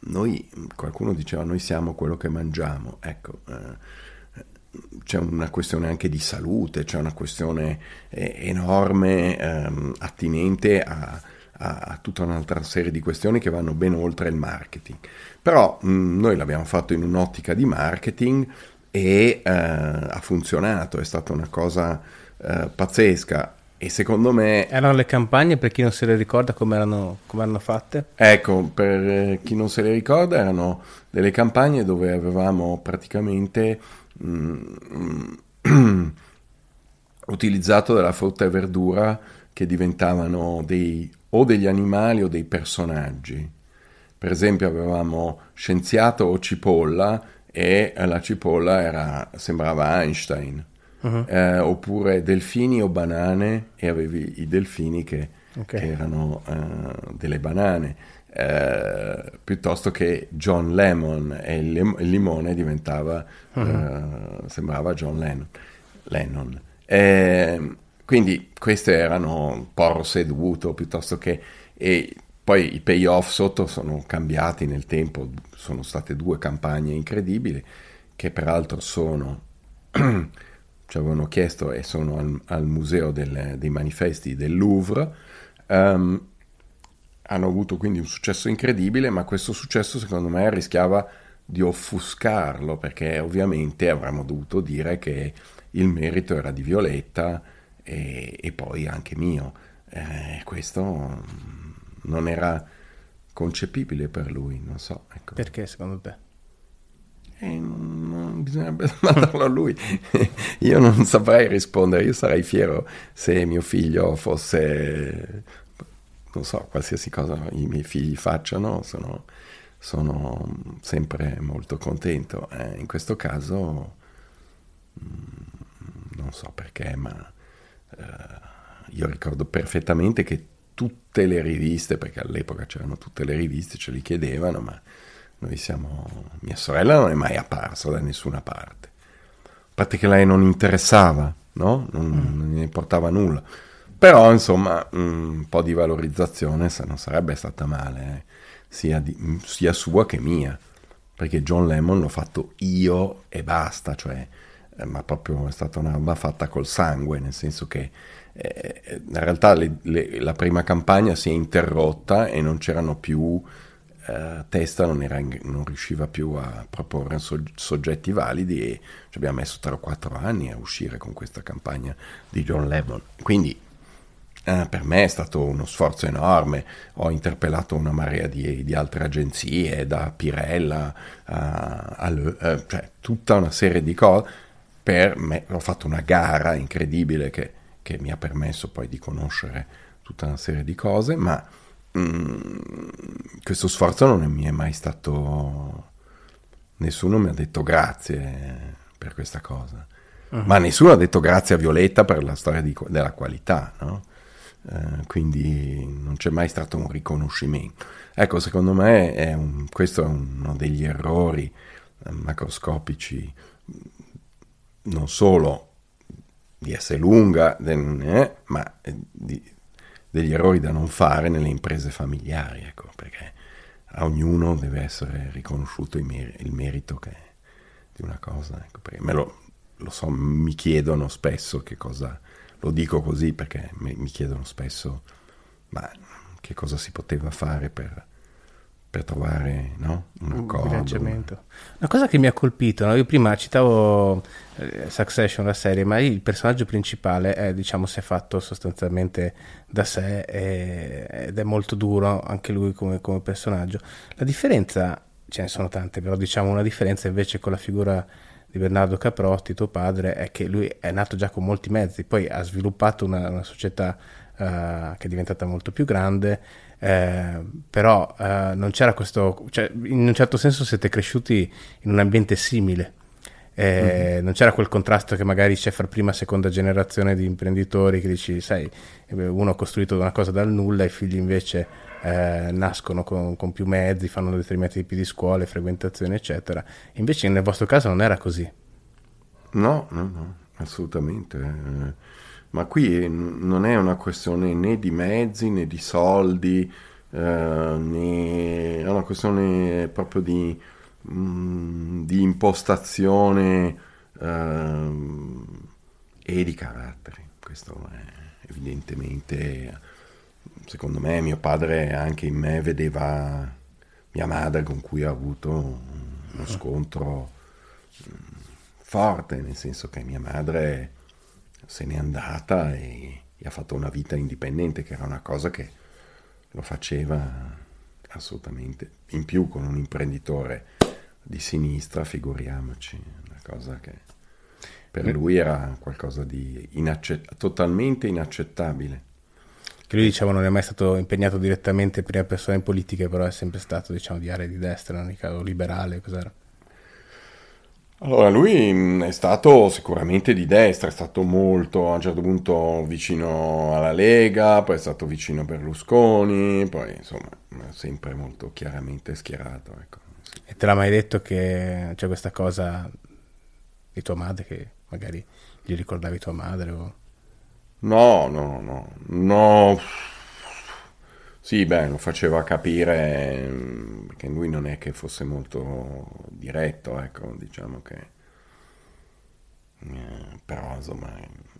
noi, qualcuno diceva, noi siamo quello che mangiamo, ecco, eh, c'è una questione anche di salute, c'è una questione eh, enorme ehm, attinente a, a, a, tutta un'altra serie di questioni che vanno ben oltre il marketing. Però mh, mm, noi l'abbiamo fatto in un'ottica di marketing e eh, ha funzionato, è stata una cosa eh, pazzesca. E secondo me... Erano le campagne, per chi non se le ricorda, come erano, come erano fatte? Ecco, per eh, chi non se le ricorda, erano delle campagne dove avevamo praticamente mh, mm, utilizzato della frutta e verdura che diventavano dei, o degli animali o dei personaggi. Per esempio avevamo scienziato o cipolla e la cipolla era, sembrava Einstein uh-huh. eh, oppure delfini o banane e avevi i delfini che, okay. che erano uh, delle banane. Eh, piuttosto che John Lemon e il, lim- il limone diventava, uh-huh. uh, sembrava John Lennon. Lennon. Eh, quindi queste erano un po' seduto piuttosto che... E poi i payoff sotto sono cambiati nel tempo, sono state due campagne incredibili che peraltro sono ci avevano chiesto e sono al, al Museo del, dei Manifesti del Louvre. Um, hanno avuto quindi un successo incredibile, ma questo successo secondo me rischiava di offuscarlo perché ovviamente avremmo dovuto dire che il merito era di Violetta e, e poi anche mio. Eh, questo non era concepibile per lui, non so. Ecco. Perché secondo te? Eh, non bisognerebbe mandarlo a lui. io non saprei rispondere, io sarei fiero se mio figlio fosse, non so, qualsiasi cosa i miei figli facciano, sono, sono sempre molto contento. Eh, in questo caso mm, non so perché, ma io ricordo perfettamente che tutte le riviste, perché all'epoca c'erano tutte le riviste, ce li chiedevano, ma noi siamo... Mia sorella non è mai apparsa da nessuna parte. A parte che lei non interessava, no? Non, mm. non ne portava nulla. Però, insomma, un po' di valorizzazione non sarebbe stata male, eh? sia, di, sia, sua che mia. Perché John Lemon l'ho fatto io e basta, cioè, eh, ma proprio è stata una roba fatta col sangue, nel senso che eh, in realtà le, le, la prima campagna si è interrotta e non c'erano più eh, Testa non, era, non, riusciva più a proporre soggetti validi e ci abbiamo messo 3 o 4 anni a uscire con questa campagna di John Levon. Quindi eh, per me è stato uno sforzo enorme, ho interpellato una marea di, di altre agenzie, da Pirella a, a Le, eh, cioè tutta una serie di cose. Per me ho fatto una gara incredibile che, che mi ha permesso poi di conoscere tutta una serie di cose, ma Mm, questo sforzo non mi è mai stato... Nessuno mi ha detto grazie per questa cosa. Uh-huh. Ma nessuno ha detto grazie a Violetta per la storia di, della qualità, no? eh, quindi non c'è mai stato un riconoscimento. Ecco, secondo me è un, questo è uno degli errori eh, macroscopici, non solo di S lunga, eh, ma di, degli errori da non fare nelle imprese familiari, ecco, perché a ognuno deve essere riconosciuto il, mer- il merito che, di una cosa. Ecco, me lo, lo, so, mi chiedono spesso che cosa, lo dico così perché mi, mi chiedono spesso, ma che cosa si poteva fare per per trovare no? un accordo. bilanciamento. Una cosa che mi ha colpito, no? io prima citavo eh, Succession, la serie, ma il personaggio principale è, diciamo, si è fatto sostanzialmente da sé e, ed è molto duro anche lui come, come, personaggio. La differenza, ce ne sono tante, però diciamo una differenza invece con la figura di Bernardo Caprotti, tuo padre, è che lui è nato già con molti mezzi, poi ha sviluppato una, una società uh, che è diventata molto più grande eh, però eh, non c'era questo, cioè, in un certo senso siete cresciuti in un ambiente simile. Eh, mm-hmm. Non c'era quel contrasto che magari c'è fra prima e seconda generazione di imprenditori che dici, sai, uno ha costruito una cosa dal nulla, i figli invece eh, nascono con, con, più mezzi, fanno determinati tipi di scuole, frequentazioni, eccetera. Invece nel vostro caso non era così. No, no, no. assolutamente. Ma qui non è una questione né di mezzi né di soldi, eh, né è una questione proprio di, mm, di impostazione eh, e di carattere. Questo è evidentemente, secondo me, mio padre anche in me vedeva mia madre con cui ha avuto uno scontro mm, forte, nel senso che mia madre se n'è andata e, e ha fatto una vita indipendente, che era una cosa che lo faceva assolutamente. In più con un imprenditore di sinistra, figuriamoci, una cosa che per lui era qualcosa di inaccett- totalmente inaccettabile. Che lui diciamo non è mai stato impegnato direttamente in prima persona in politica, però è sempre stato diciamo di area di destra, non o liberale, cos'era? Allora, lui mm, è stato sicuramente di destra, è stato molto a un certo punto vicino alla Lega, poi è stato vicino a Berlusconi, poi insomma sempre molto chiaramente schierato. Ecco. E te l'ha mai detto che c'è questa cosa di tua madre che magari gli ricordavi tua madre? O... No, no, no, no. Sì, beh, lo faceva capire mm, che lui non è che fosse molto diretto, ecco, diciamo che... Eh, però, insomma,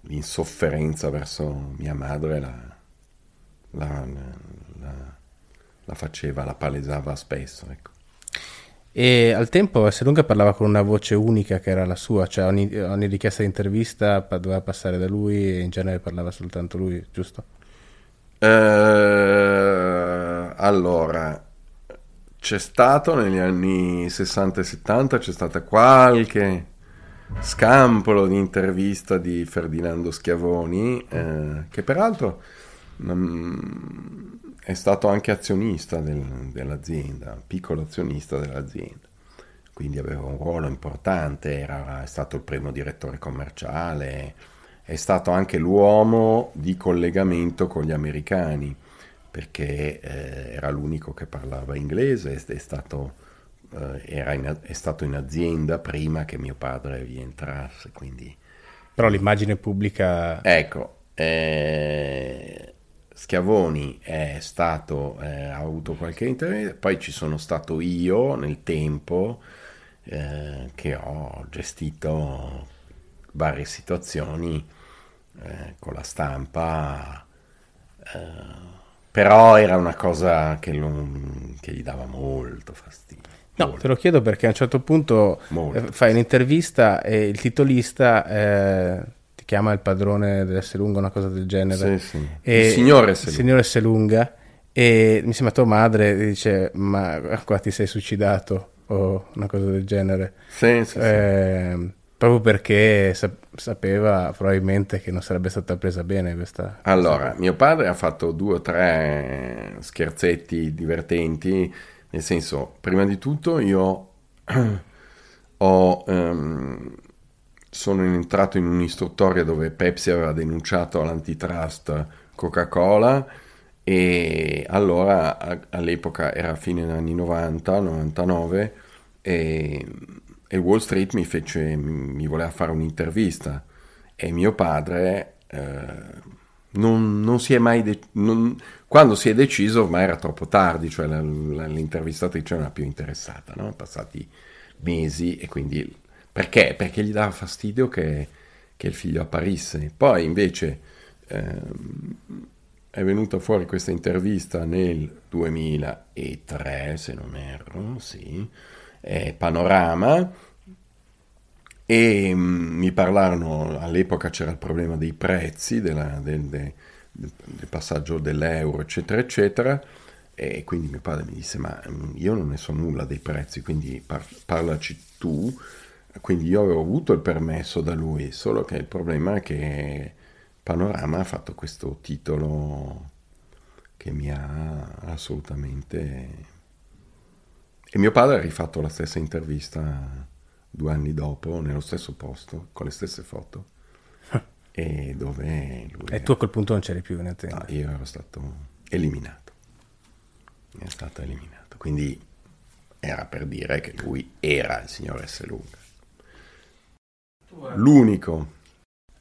l'insofferenza verso mia madre la, la, la, la faceva, la palesava spesso, ecco. E al tempo Esselunga parlava con una voce unica che era la sua, cioè ogni, ogni richiesta di intervista doveva passare da lui e in genere parlava soltanto lui, giusto? Eh, allora, c'è stato negli anni 60 e 70, c'è stata qualche scampolo di intervista di Ferdinando Schiavoni, eh, che peraltro um, è stato anche azionista del, dell'azienda, piccolo azionista dell'azienda, quindi aveva un ruolo importante, era, è stato il primo direttore commerciale è stato anche l'uomo di collegamento con gli americani, perché eh, era l'unico che parlava inglese, è stato, eh, in, è stato, in, azienda prima che mio padre vi entrasse. Quindi... Però l'immagine pubblica... Ecco, eh, Schiavoni è stato, eh, ha avuto qualche intervento, poi ci sono stato io nel tempo eh, che ho gestito varie situazioni eh, con la stampa, eh, però era una cosa che, lo, che, gli dava molto fastidio. No, molto. te lo chiedo perché a un certo punto molto. Eh, fai un'intervista e il titolista eh, ti chiama il padrone dell'Esselunga, una cosa del genere. Sì, sì. il signore Esselunga. Signore Esselunga. E mi sembra tua madre dice, ma qua ti sei suicidato o una cosa del genere. Sì, sì, sì Proprio perché sapeva probabilmente che non sarebbe stata presa bene questa... Allora, mio padre ha fatto due o tre scherzetti divertenti, nel senso, prima di tutto io ho, um, sono entrato in un'istruttoria dove Pepsi aveva denunciato l'antitrust Coca-Cola e allora all'epoca era fine anni 90, 99 e e Wall Street mi, fece, mi voleva fare un'intervista e mio padre eh, non, non, si è mai... De- non, quando si è deciso ormai era troppo tardi, cioè la, la, l'intervistatrice non era più interessata, no? passati mesi e quindi... Perché? Perché gli dava fastidio che, che il figlio apparisse. Poi invece eh, è venuta fuori questa intervista nel 2003, se non erro, sì, eh, Panorama e mh, mm, mi parlarono, all'epoca c'era il problema dei prezzi, della, del, del, del, passaggio dell'euro, eccetera, eccetera, e quindi mio padre mi disse, ma mm, io non ne so nulla dei prezzi, quindi par- parlaci tu, quindi io avevo avuto il permesso da lui, solo che il problema è che Panorama ha fatto questo titolo che mi ha assolutamente e mio padre ha rifatto la stessa intervista due anni dopo, nello stesso posto, con le stesse foto. e dove lui... E tu a quel punto non c'eri più in azienda? No, io ero stato eliminato. È stato eliminato. Quindi era per dire che lui era il signor S. Lunga. L'unico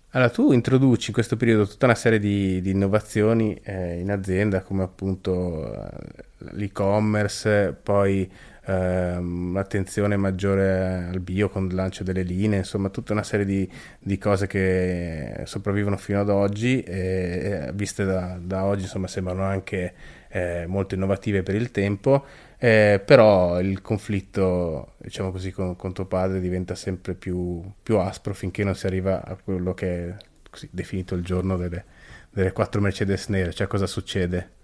Allora, tu introduci in questo periodo tutta una serie di, di innovazioni eh, in azienda, come appunto eh, l'e-commerce, poi ehm, l'attenzione maggiore al bio con il lancio delle linee, insomma tutta una serie di, di cose che sopravvivono fino ad oggi e, viste da, da oggi insomma sembrano anche eh, molto innovative per il tempo, eh, però il conflitto diciamo così con, con tuo padre diventa sempre più, più, aspro finché non si arriva a quello che è così, definito il giorno delle, delle quattro Mercedes nere, cioè cosa succede?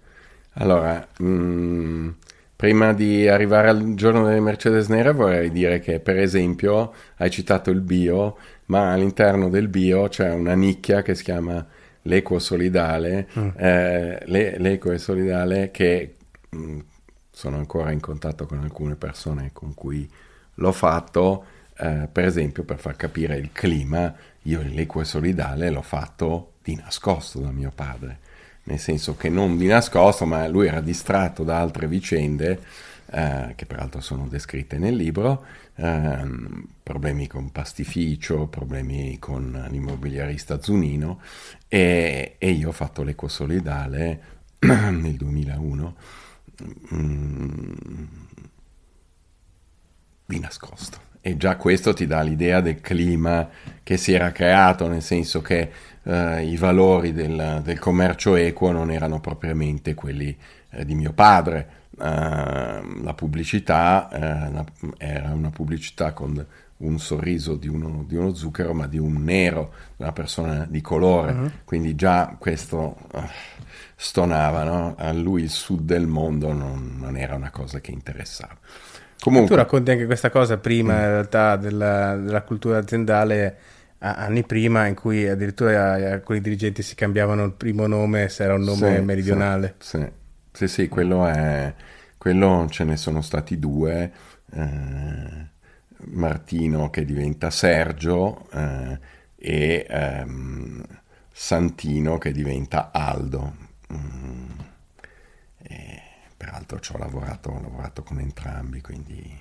Allora, mh, mm, Prima di arrivare al giorno delle Mercedes nere vorrei dire che per esempio hai citato il bio, ma all'interno del bio c'è una nicchia che si chiama l'equo solidale, mm. eh, le, l'equo e solidale che mh, mm, sono ancora in contatto con alcune persone con cui l'ho fatto, eh, per esempio per far capire il clima, io l'equo e solidale l'ho fatto di nascosto da mio padre nel senso che non di nascosto, ma lui era distratto da altre vicende, eh, che peraltro sono descritte nel libro, eh, problemi con pastificio, problemi con l'immobiliarista Zunino, e, e io ho fatto l'equo solidale nel 2001 mm, di nascosto. E già questo ti dà l'idea del clima che si era creato, nel senso che eh, i valori del, del, commercio equo non erano propriamente quelli eh, di mio padre. Uh, la pubblicità uh, era una pubblicità con un sorriso di uno, di uno, zucchero, ma di un nero, una persona di colore. Uh-huh. Quindi già questo uh, stonava, no? A lui il sud del mondo non, non, era una cosa che interessava. Comunque, tu racconti anche questa cosa prima, mm. in realtà, della, della cultura aziendale anni prima in cui addirittura alcuni dirigenti si cambiavano il primo nome se era un nome sì, meridionale. Sì, sì, sì, sì quello è... Quello ce ne sono stati due, eh, Martino che diventa Sergio eh, e ehm, Santino che diventa Aldo. Mm, peraltro ci ho lavorato, ho lavorato con entrambi, quindi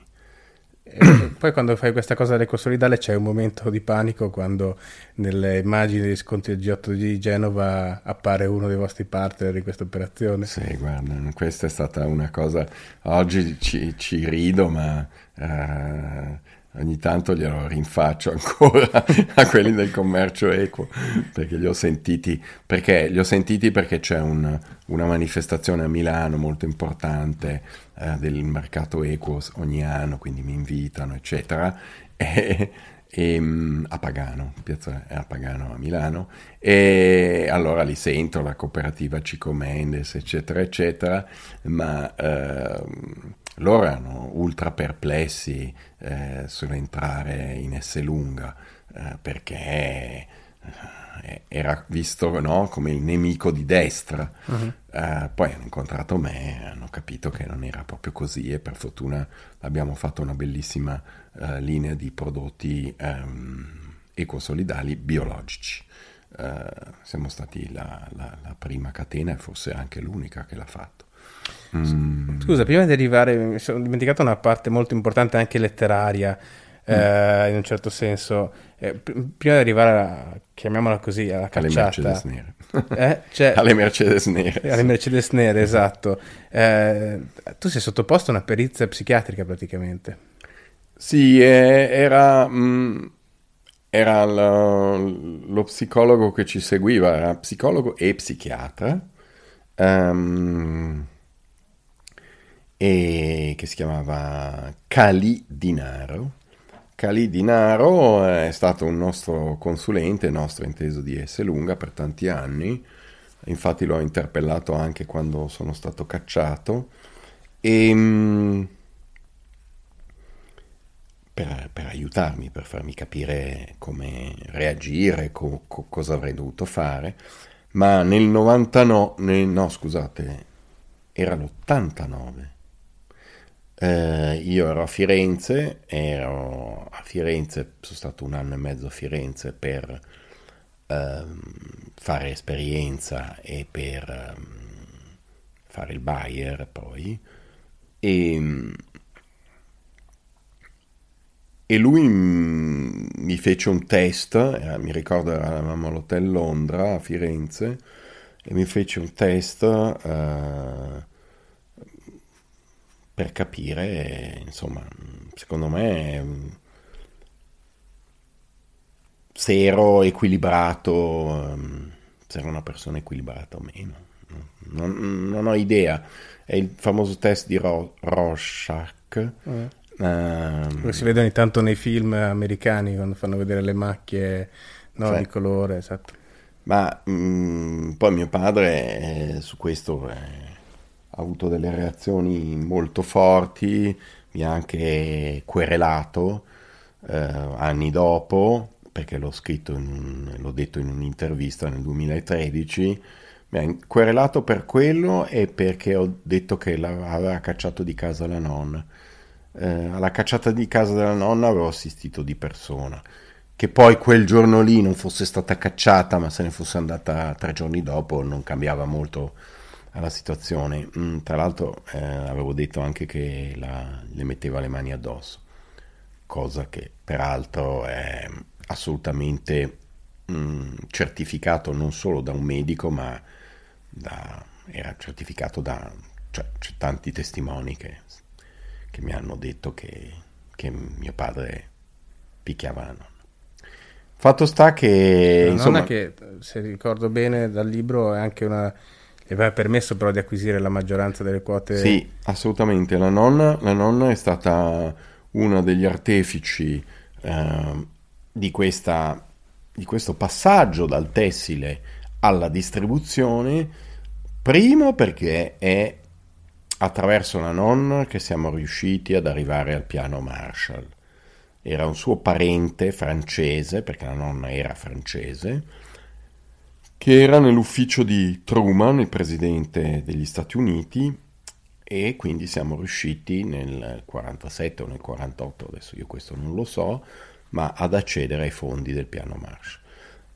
poi quando fai questa cosa dell'eco solidale c'è un momento di panico quando nelle immagini degli sconti del G8 di Genova appare uno dei vostri partner in questa operazione. Sì, guarda, questa è stata una cosa, oggi ci, ci rido, ma uh, ogni tanto glielo rinfaccio ancora a quelli del commercio equo perché li ho sentiti perché, li ho sentiti perché c'è un, una manifestazione a Milano molto importante eh, del mercato equo ogni anno quindi mi invitano eccetera. E, e, mm, a Pagano, piazza a Pagano a Milano e allora li sento la cooperativa Cico Mendes eccetera eccetera ma eh, loro erano ultra perplessi eh, sull'entrare in Esselunga eh, perché eh, era visto no, come il nemico di destra. Uh-huh. Eh, poi hanno incontrato me hanno capito che non era proprio così e per fortuna abbiamo fatto una bellissima eh, linea di prodotti ehm, ecosolidali biologici. Uh, siamo stati la, la, la, prima catena e forse anche l'unica che l'ha fatto. Mm. Scusa, prima di arrivare, mi sono dimenticato una parte molto importante anche letteraria, mm. eh, in un certo senso. Eh, prima di arrivare, a, chiamiamola così, alla cacciata. Alle Mercedes nere. Eh? Cioè, alle Mercedes nere. Alle Mercedes nere, esatto. Eh, tu sei sottoposto a una perizia psichiatrica praticamente. Sì, eh, era... Mh, mm, era lo, lo, psicologo che ci seguiva, era psicologo e psichiatra. Um, e che si chiamava Cali Dinaro. Cali Dinaro è stato un nostro consulente, nostro inteso di S lunga per tanti anni, infatti l'ho interpellato anche quando sono stato cacciato e mm, per, per aiutarmi, per farmi capire come reagire, co, co, cosa avrei dovuto fare, ma nel 99, no scusate, era l'89 eh, io ero a Firenze, ero a Firenze, sono stato un anno e mezzo a Firenze per ehm, fare esperienza e per ehm, fare il buyer poi. E, e lui mi fece un test, eh, mi ricordo eravamo all'hotel Londra a Firenze, e mi fece un test eh, per capire, insomma, secondo me se ero equilibrato, ehm, se ero una persona equilibrata o meno. Non, non ho idea. È il famoso test di Ro- Rorschach. Mm. Uh, si vede ogni tanto nei film americani quando fanno vedere le macchie no, di colore, esatto. Ma mh, mm, poi mio padre eh, su questo eh, ha avuto delle reazioni molto forti, mi ha anche querelato eh, anni dopo, perché l'ho scritto, in, l'ho detto in un'intervista nel 2013, mi ha querelato per quello e perché ho detto che aveva cacciato di casa la nonna. Eh, alla cacciata di casa della nonna avevo assistito di persona che poi quel giorno lì non fosse stata cacciata, ma se ne fosse andata tre giorni dopo, non cambiava molto alla situazione. Mm, tra l'altro eh, avevo detto anche che la, le metteva le mani addosso, cosa che peraltro è assolutamente mm, certificato non solo da un medico, ma da, era certificato da cioè, tanti testimoni che, che mi hanno detto che, che mio padre picchiava la nonna. Fatto sta che... La insomma... che, se ricordo bene dal libro, è anche una... gli aveva permesso però di acquisire la maggioranza delle quote. Sì, assolutamente. La nonna, la nonna è stata una degli artefici eh, di, questa, di questo passaggio dal tessile alla distribuzione, primo perché è attraverso la nonna che siamo riusciti ad arrivare al piano Marshall era un suo parente francese, perché la nonna era francese, che era nell'ufficio di Truman, il presidente degli Stati Uniti, e quindi siamo riusciti nel 47 o nel 48, adesso io questo non lo so, ma ad accedere ai fondi del piano Marsh.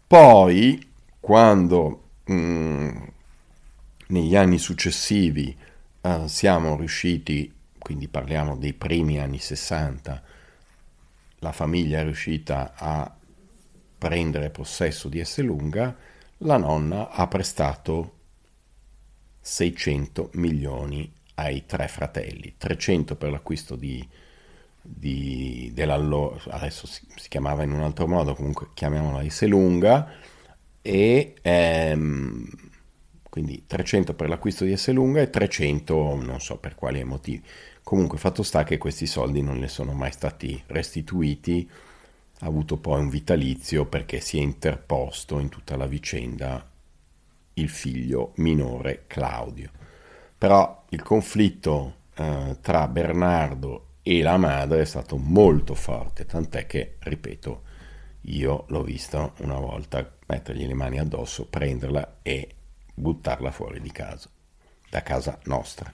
Poi, quando mh, mm, negli anni successivi uh, siamo riusciti, quindi parliamo dei primi anni 60, la famiglia è riuscita a prendere possesso di Esselunga, la nonna ha prestato 600 milioni ai tre fratelli, 300 per l'acquisto di, di dell'allora, adesso si, si, chiamava in un altro modo, comunque chiamiamola Esselunga, e ehm, quindi 300 per l'acquisto di Esselunga e 300 non so per quali motivi Comunque fatto sta che questi soldi non le sono mai stati restituiti, ha avuto poi un vitalizio perché si è interposto in tutta la vicenda il figlio minore Claudio. Però il conflitto eh, tra Bernardo e la madre è stato molto forte, tant'è che, ripeto, io l'ho vista una volta mettergli le mani addosso, prenderla e buttarla fuori di casa, da casa nostra.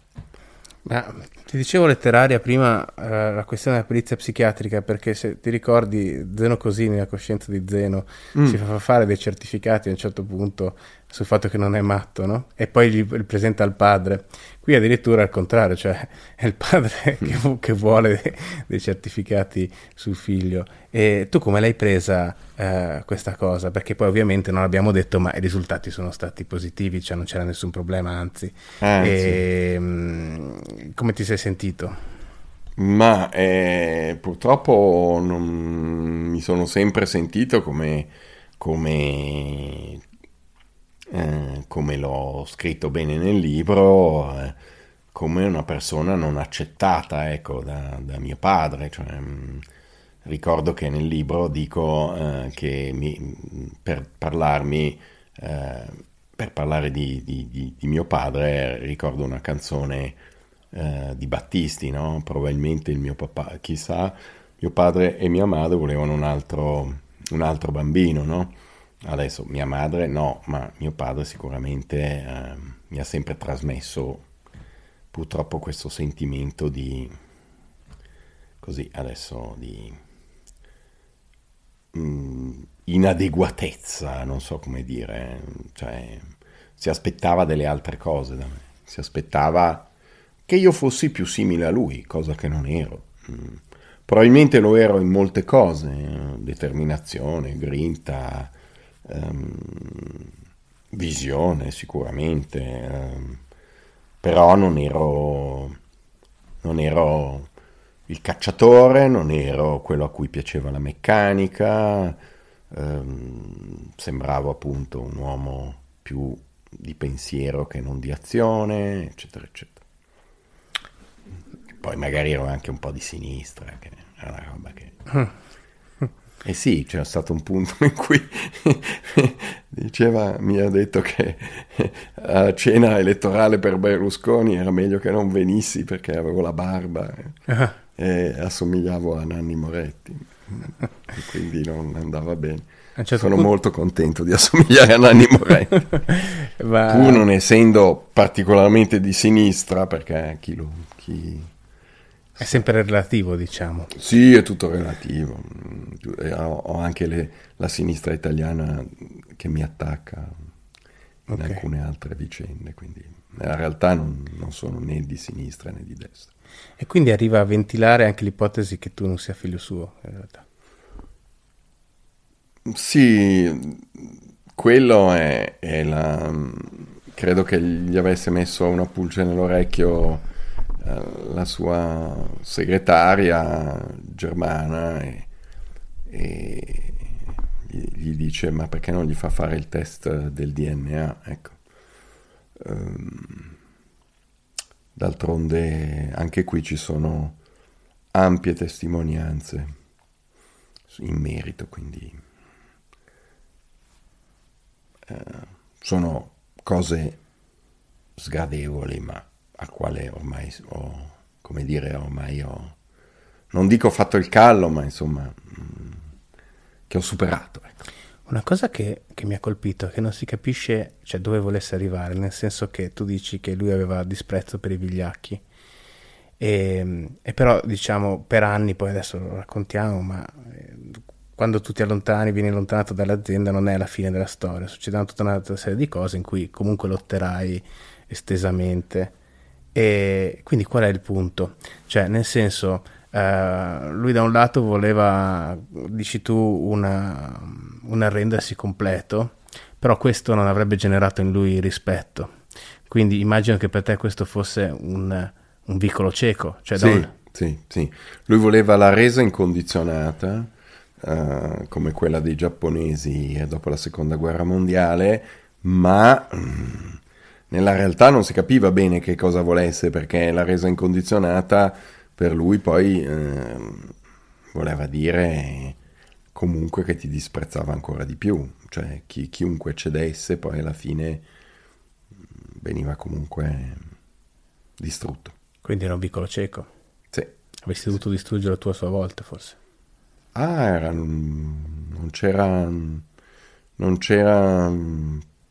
Ma ti dicevo letteraria prima eh, la questione della perizia psichiatrica perché se ti ricordi Zeno Cosini, la coscienza di Zeno, mm. si fa fare dei certificati a un certo punto sul fatto che non è matto, no? E poi gli, presenta al padre. Qui addirittura al contrario, cioè è il padre che, che, vuole dei, dei, certificati sul figlio. E tu come l'hai presa eh, questa cosa? Perché poi ovviamente non abbiamo detto, ma i risultati sono stati positivi, cioè non c'era nessun problema, anzi. Ah, e, mh, come ti sei sentito? Ma eh, purtroppo non, mi sono sempre sentito come, come eh, come l'ho scritto bene nel libro, eh, come una persona non accettata ecco, da, da mio padre. Cioè, mh, mm, ricordo che nel libro dico eh, che mi, per parlarmi, eh, per parlare di, di, di, di, mio padre, ricordo una canzone eh, di Battisti, no? probabilmente il mio papà, chissà, mio padre e mia madre volevano un altro, un altro bambino, no? Adesso mia madre no, ma mio padre sicuramente eh, mi ha sempre trasmesso purtroppo questo sentimento di così adesso di mh, mm, inadeguatezza, non so come dire, cioè si aspettava delle altre cose da me, si aspettava che io fossi più simile a lui, cosa che non ero. Mm. probabilmente lo ero in molte cose, determinazione, grinta, ehm, visione sicuramente, ehm, però non ero, non ero il cacciatore, non ero quello a cui piaceva la meccanica, ehm, sembravo appunto un uomo più di pensiero che non di azione, eccetera, eccetera. Poi magari ero anche un po' di sinistra, che è una roba che... Eh sì, c'era stato un punto in cui diceva, mi ha detto che a cena elettorale per Berlusconi era meglio che non venissi perché avevo la barba uh-huh. e assomigliavo a Nanni Moretti, e quindi non andava bene. Certo Sono punto... molto contento di assomigliare a Nanni Moretti, Ma... pur non essendo particolarmente di sinistra, perché chi lo... Chi è sempre relativo, diciamo. Sì, è tutto relativo. Ho anche le, la sinistra italiana che mi attacca in okay. alcune altre vicende, quindi in realtà non, non, sono né di sinistra né di destra. E quindi arriva a ventilare anche l'ipotesi che tu non sia figlio suo, in realtà. Sì, quello è, è la... credo che gli avesse messo una pulce nell'orecchio la sua segretaria germana e, e gli dice ma perché non gli fa fare il test del DNA? Ecco. Um, d'altronde anche qui ci sono ampie testimonianze in merito, quindi uh, sono cose sgradevoli, ma al quale ormai ho, come dire, ormai ho, non dico fatto il callo, ma insomma, mm, che ho superato. Ecco. Una cosa che, che, mi ha colpito è che non si capisce cioè, dove volesse arrivare, nel senso che tu dici che lui aveva disprezzo per i vigliacchi. E, e però diciamo per anni, poi adesso lo raccontiamo, ma eh, quando tu ti allontani, vieni allontanato dall'azienda, non è la fine della storia, succedono tutta una serie di cose in cui comunque lotterai estesamente e quindi qual è il punto? Cioè, nel senso, uh, lui da un lato voleva, dici tu, una, un arrendersi completo, però questo non avrebbe generato in lui rispetto. Quindi immagino che per te questo fosse un, un vicolo cieco. Cioè sì, un... sì, sì. Lui voleva la resa incondizionata, uh, come quella dei giapponesi dopo la seconda guerra mondiale, ma... Um, nella realtà non si capiva bene che cosa volesse perché la resa incondizionata per lui poi eh, voleva dire comunque che ti disprezzava ancora di più, cioè chi, chiunque cedesse poi alla fine mm, veniva comunque distrutto. Quindi era un piccolo cieco? Sì. Avresti dovuto distruggere tu a sua volta forse? Ah, era, non c'era, non c'era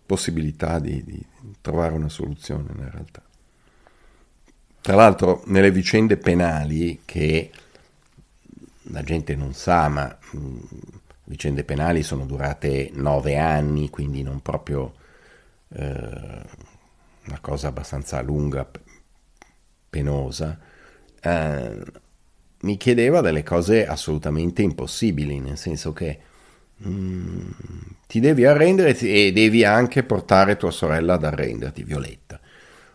possibilità di, di trovare una soluzione in realtà. Tra l'altro nelle vicende penali che la gente non sa, ma mh, vicende penali sono durate nove anni, quindi non proprio eh, una cosa abbastanza lunga, penosa, eh, mi chiedeva delle cose assolutamente impossibili, nel senso che Mm, ti devi arrendere e devi anche portare tua sorella ad arrenderti, Violetta.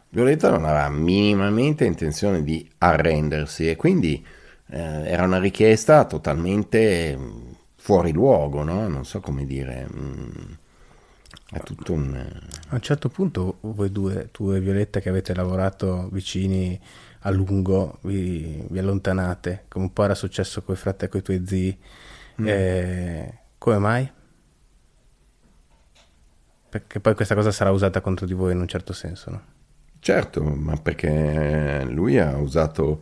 Violetta non aveva minimamente intenzione di arrendersi e quindi eh, era una richiesta totalmente mm, fuori luogo, no? Non so come dire. Mm, è tutto un... A un certo punto voi due, tu e Violetta che avete lavorato vicini a lungo, vi, vi allontanate, come un po' era successo con i fratelli e con i tuoi zii. Mm. Eh, come mai? Perché poi questa cosa sarà usata contro di voi in un certo senso, no? Certo, ma perché lui ha usato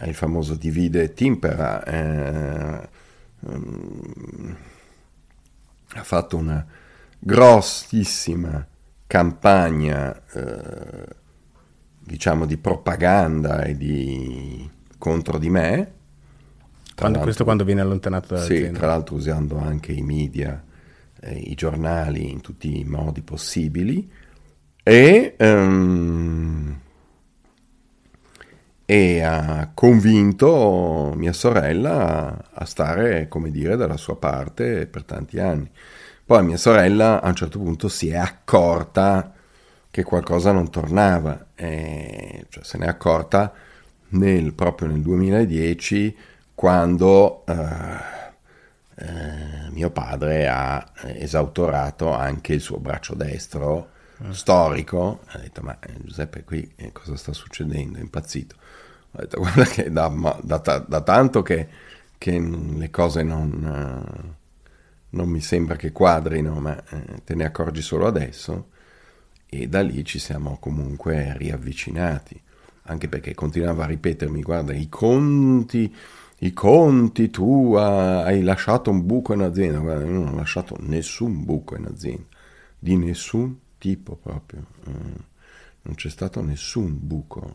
il famoso divide timpera, eh, um, ha fatto una grossissima campagna, eh, diciamo, di propaganda e di contro di me, quando, questo quando viene allontanato dall'azienda? Sì, tra l'altro usando anche i media, eh, i giornali in tutti i modi possibili e, um, e ha convinto mia sorella a stare, come dire, dalla sua parte per tanti anni. Poi mia sorella a un certo punto si è accorta che qualcosa non tornava, e, cioè se n'è accorta nel, proprio nel 2010 quando eh, eh, mio padre ha esautorato anche il suo braccio destro mm. storico, ha detto ma eh, Giuseppe qui eh, cosa sta succedendo? È impazzito. Ho detto guarda che da, da, da tanto che, che, le cose non, non, mi sembra che quadrino, ma te ne accorgi solo adesso e da lì ci siamo comunque riavvicinati, anche perché continuava a ripetermi guarda i conti i conti, tu hai lasciato un buco in azienda. Guarda, io non ho lasciato nessun buco in azienda, di nessun tipo proprio. Eh, non c'è stato nessun buco.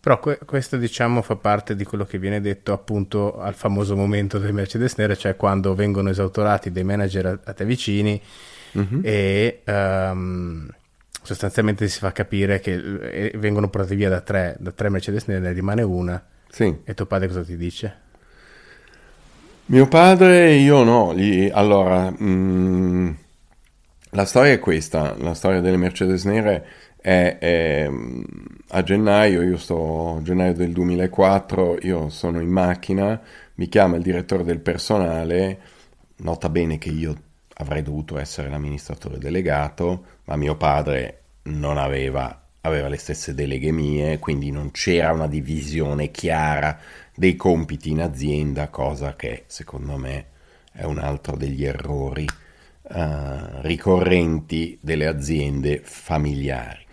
Però que- questo diciamo fa parte di quello che viene detto appunto al famoso momento del Mercedes Nere, cioè quando vengono esautorati dei manager a, a te vicini mm-hmm. e um, sostanzialmente si fa capire che eh, vengono portati via da tre, da tre Mercedes Nere, ne rimane una. Sì. E tuo padre cosa ti dice? Mio padre, io no. Gli, allora, mh, mm, la storia è questa, la storia delle Mercedes Nere è, è, a gennaio, io sto gennaio del 2004, io sono in macchina, mi chiama il direttore del personale, nota bene che io avrei dovuto essere l'amministratore delegato, ma mio padre non aveva, aveva le stesse deleghe mie, quindi non c'era una divisione chiara dei compiti in azienda, cosa che secondo me è un altro degli errori uh, ricorrenti delle aziende familiari.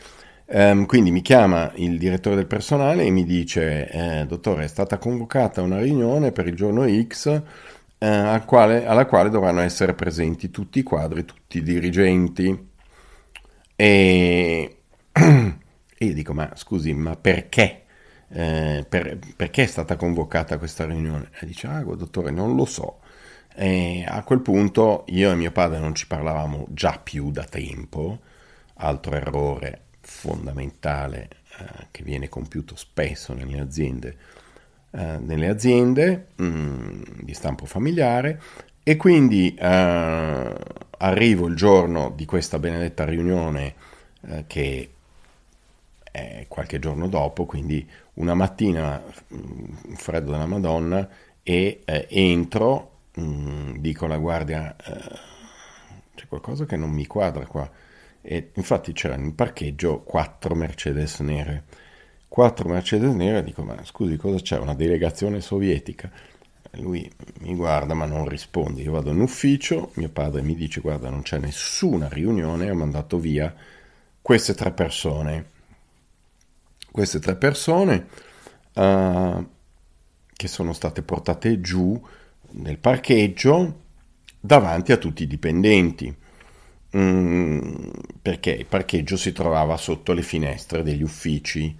Um, quindi mi chiama il direttore del personale e mi dice, eh, dottore, è stata convocata una riunione per il giorno X eh, al quale, alla quale dovranno essere presenti tutti i quadri, tutti i dirigenti. E, e io dico, ma scusi, ma perché? Eh, per, perché è stata convocata questa riunione? E dice, ah, dottore, non lo so. E a quel punto io e mio padre non ci parlavamo già più da tempo, altro errore fondamentale eh, che viene compiuto spesso nelle aziende, eh, nelle aziende mh, mm, di stampo familiare. E quindi eh, arrivo il giorno di questa benedetta riunione eh, che è qualche giorno dopo, quindi una mattina mh, mm, freddo della Madonna e eh, entro, mh, mm, dico alla guardia c'è qualcosa che non mi quadra qua e infatti c'erano in parcheggio quattro Mercedes nere. Quattro Mercedes nere, dico ma scusi cosa c'è? Una delegazione sovietica. Lui mi guarda ma non risponde. Io vado in ufficio, mio padre mi dice guarda non c'è nessuna riunione, ho mandato via queste tre persone. Queste tre persone uh, che sono state portate giù nel parcheggio davanti a tutti i dipendenti Mm, perché il parcheggio si trovava sotto le finestre degli uffici,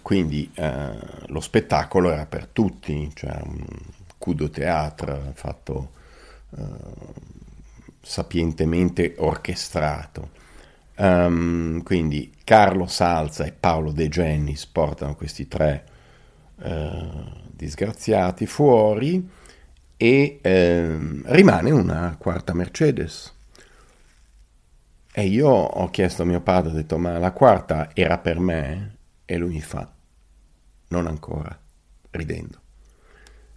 quindi eh, lo spettacolo era per tutti, cioè un de théâtre fatto eh, sapientemente orchestrato. Um, quindi Carlo Salza e Paolo De Gennis portano questi tre eh, disgraziati fuori e ehm, rimane una quarta Mercedes e io ho chiesto a mio padre, ho detto, ma la quarta era per me? E lui mi fa, non ancora, ridendo.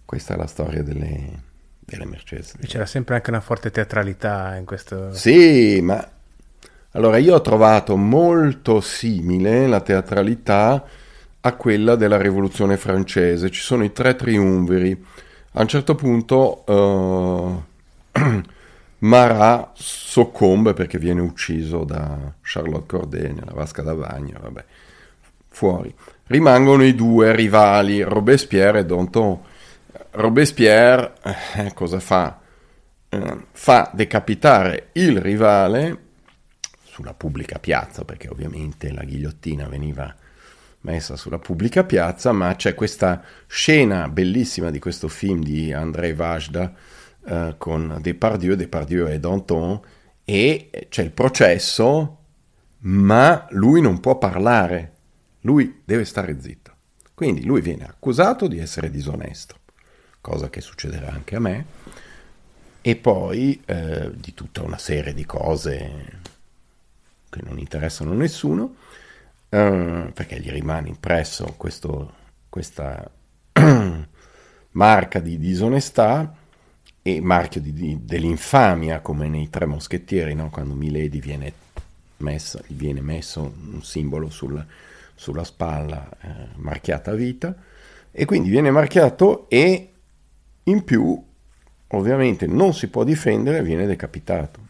Questa è la storia delle, delle Mercedes. E c'era sempre anche una forte teatralità in questo... Sì, ma... Allora, io ho trovato molto simile la teatralità a quella della Rivoluzione francese. Ci sono i tre triumviri. A un certo punto... Uh... Marat soccombe perché viene ucciso da Charlotte Corday nella vasca da bagno, vabbè. fuori. Rimangono i due rivali, Robespierre e Danton. Robespierre eh, cosa fa? Eh, fa decapitare il rivale sulla pubblica piazza, perché ovviamente la ghigliottina veniva messa sulla pubblica piazza, ma c'è questa scena bellissima di questo film di André Vajda eh, con Depardieu, Depardieu e Danton, e c'è il processo, ma lui non può parlare, lui deve stare zitto. Quindi lui viene accusato di essere disonesto, cosa che succederà anche a me, e poi eh, di tutta una serie di cose che non interessano a nessuno, eh, perché gli rimane impresso questo, questa marca di disonestà e marchio di, di, dell'infamia, come nei Tre Moschettieri, no? quando Milady viene messa, gli viene messo un simbolo sul, sulla spalla eh, marchiata vita, e quindi viene marchiato e in più ovviamente non si può difendere, viene decapitato.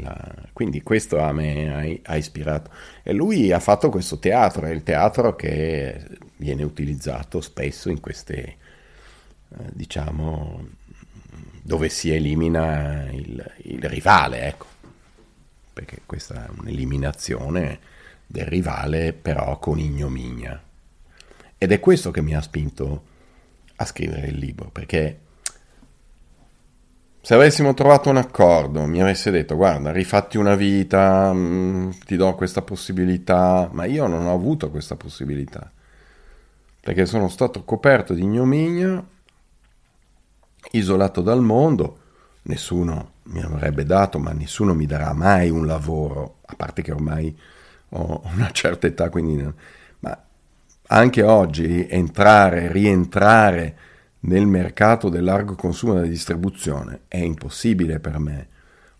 La... Quindi questo a me ha, ha, ispirato. E lui ha fatto questo teatro, è il teatro che viene utilizzato spesso in queste, eh, diciamo, dove si elimina il, il rivale, ecco. Perché questa è un'eliminazione del rivale però con ignominia. Ed è questo che mi ha spinto a scrivere il libro, perché se avessimo trovato un accordo, mi avesse detto guarda, rifatti una vita, mh, mm, ti do questa possibilità, ma io non ho avuto questa possibilità, perché sono stato coperto di ignominia, isolato dal mondo, nessuno mi avrebbe dato, ma nessuno mi darà mai un lavoro, a parte che ormai ho una certa età, quindi... Ma anche oggi entrare, rientrare nel mercato del largo consumo e della distribuzione è impossibile per me.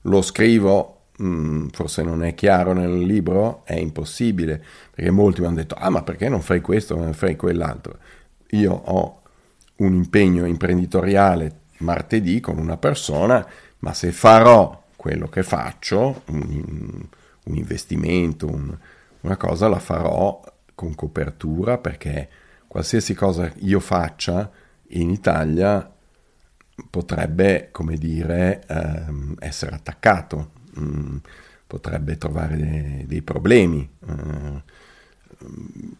Lo scrivo, mh, mm, forse non è chiaro nel libro, è impossibile, perché molti mi hanno detto, ah ma perché non fai questo, non fai quell'altro? Io ho un impegno imprenditoriale martedì con una persona, ma se farò quello che faccio, un, un investimento, un, una cosa la farò con copertura perché qualsiasi cosa io faccia in Italia potrebbe, come dire, ehm, essere attaccato, mm, potrebbe trovare dei, dei problemi. Eh,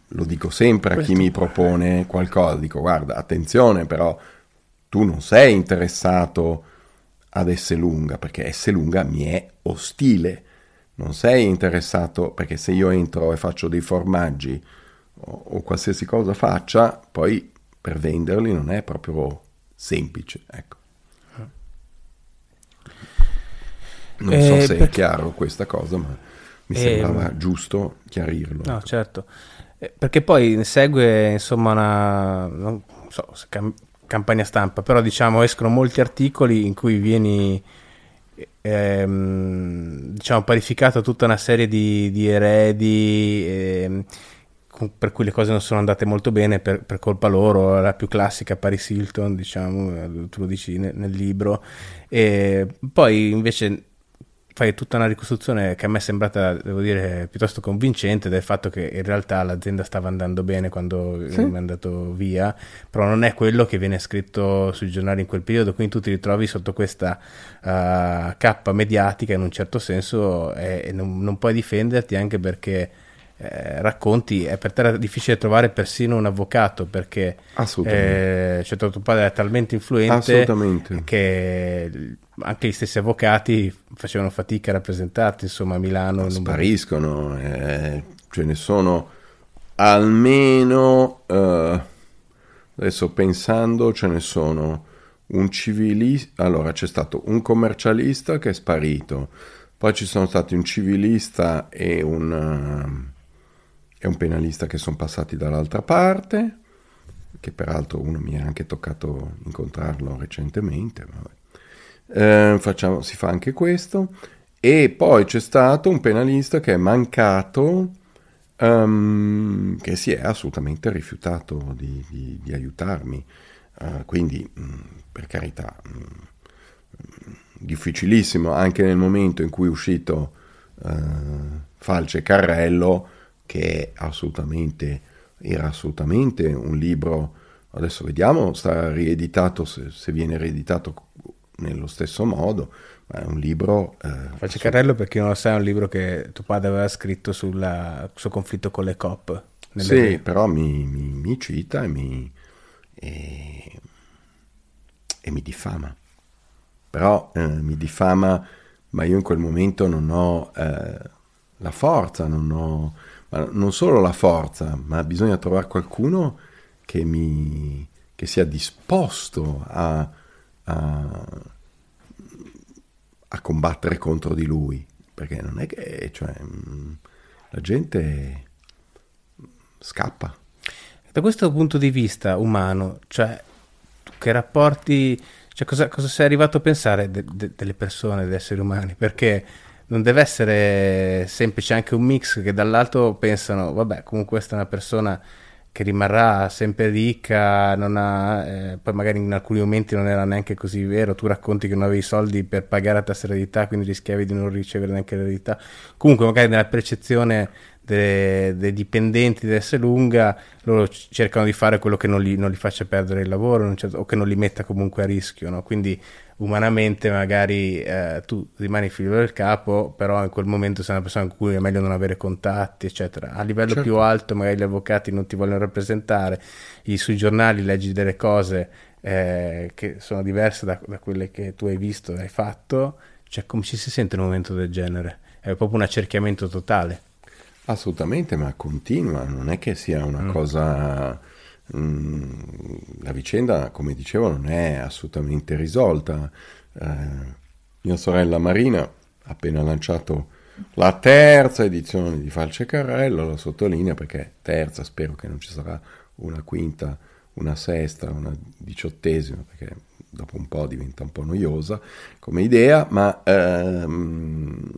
lo dico sempre a chi mi propone qualcosa, dico guarda, attenzione però, tu non sei interessato ad Esselunga, perché Esselunga mi è ostile, non sei interessato, perché se io entro e faccio dei formaggi o, o qualsiasi cosa faccia, poi per venderli non è proprio semplice. Ecco. Non eh, so se perché... è chiaro questa cosa, ma mi eh, sembrava giusto chiarirlo. No, certo. Eh, perché poi segue, insomma, una non so, cam- campagna stampa, però diciamo escono molti articoli in cui vieni ehm, diciamo parificato tutta una serie di, di eredi ehm, per cui le cose non sono andate molto bene per, per, colpa loro, la più classica Paris Hilton, diciamo, tu lo dici nel, nel libro, e poi invece fai tutta una ricostruzione che a me è sembrata, devo dire, piuttosto convincente del fatto che in realtà l'azienda stava andando bene quando sì. è andato via, però non è quello che viene scritto sui giornali in quel periodo, quindi tu ti ritrovi sotto questa uh, cappa mediatica in un certo senso e, e non, non puoi difenderti anche perché eh, racconti, è per te difficile trovare persino un avvocato perché eh, cioè, tuo padre era talmente influente che anche gli stessi avvocati facevano fatica a rappresentarti, insomma a Milano. Non spariscono, eh, ce ne sono almeno, eh, adesso pensando, ce ne sono un civilista, allora c'è stato un commercialista che è sparito, poi ci sono stati un civilista e un è un penalista che sono passati dall'altra parte, che peraltro uno mi ha anche toccato incontrarlo recentemente. Eh, facciamo, si fa anche questo. E poi c'è stato un penalista che è mancato, um, che si è assolutamente rifiutato di, di, di aiutarmi. Uh, quindi, mh, mm, per carità, mh, mm, difficilissimo anche nel momento in cui è uscito uh, Falce Carrello che assolutamente, era assolutamente un libro, adesso vediamo, sta rieditato, se, se viene rieditato nello stesso modo, ma è un libro... Eh, Faccio carrello per chi non lo sa, è un libro che tuo padre aveva scritto sul suo conflitto con le COP. Sì, vie. però mi, mi, mi, cita e mi, e, e mi diffama. Però eh, mi diffama, ma io in quel momento non ho eh, la forza, non ho non solo la forza, ma bisogna trovare qualcuno che, mi, che sia disposto a, a, a, combattere contro di lui, perché non è che cioè, mm, la gente scappa. Da questo punto di vista umano, cioè, che rapporti, cioè, cosa, cosa sei arrivato a pensare de, de, delle persone, degli esseri umani? Perché non deve essere semplice anche un mix che dall'alto pensano, vabbè, comunque questa è una persona che rimarrà sempre ricca, ha, eh, poi magari in alcuni momenti non era neanche così vero, tu racconti che non avevi soldi per pagare la tassa eredità, quindi rischiavi di non ricevere neanche l'eredità. Comunque magari nella percezione dei, dipendenti di S lunga, loro cercano di fare quello che non li, non li faccia perdere il lavoro o che non li metta comunque a rischio, no? quindi umanamente magari eh, tu rimani figlio del capo, però in quel momento sei una persona con cui è meglio non avere contatti, eccetera. A livello certo. più alto magari gli avvocati non ti vogliono rappresentare, I, sui giornali leggi delle cose eh, che sono diverse da, da, quelle che tu hai visto e hai fatto, cioè come ci si sente in un momento del genere? È proprio un accerchiamento totale. Assolutamente, ma continua, non è che sia una mm. cosa... Mm, la vicenda, come dicevo, non è assolutamente risolta. Eh, mia sorella Marina ha appena lanciato la terza edizione di Falce Carrello, lo sottolinea perché terza, spero che non ci sarà una quinta, una sesta, una diciottesima, perché dopo un po' diventa un po' noiosa come idea, ma ehm,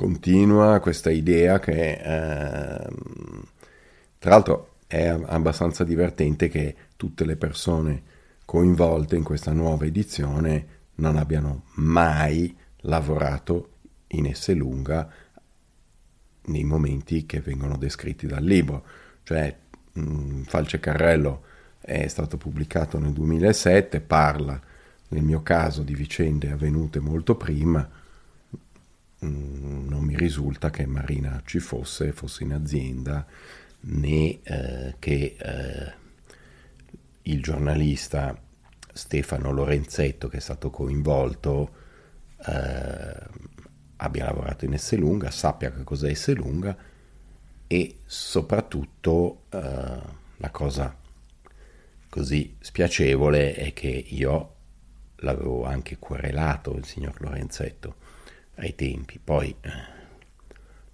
continua questa idea che, eh, tra l'altro, è abbastanza divertente che tutte le persone coinvolte in questa nuova edizione non abbiano mai lavorato in S lunga nei momenti che vengono descritti dal libro. Cioè, mh, mm, Falce Carrello è stato pubblicato nel 2007, parla nel mio caso di vicende avvenute molto prima, Mm, non mi risulta che Marina ci fosse, fosse in azienda, né eh, che eh, il giornalista Stefano Lorenzetto, che è stato coinvolto, eh, abbia lavorato in Esselunga, sappia che cos'è Esselunga e soprattutto eh, la cosa così spiacevole è che io l'avevo anche querelato il signor Lorenzetto ai tempi. Poi eh,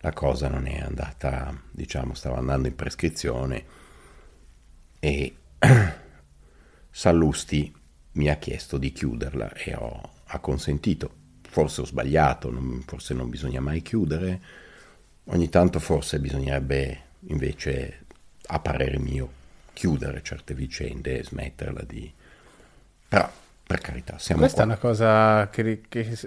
la cosa non è andata, diciamo, stava andando in prescrizione e Sallusti mi ha chiesto di chiuderla e ho, ha consentito. Forse ho sbagliato, non, forse non bisogna mai chiudere, ogni tanto forse bisognerebbe invece, a parere mio, chiudere certe vicende e smetterla di... Però, per carità, siamo Questa qua. è una cosa che, che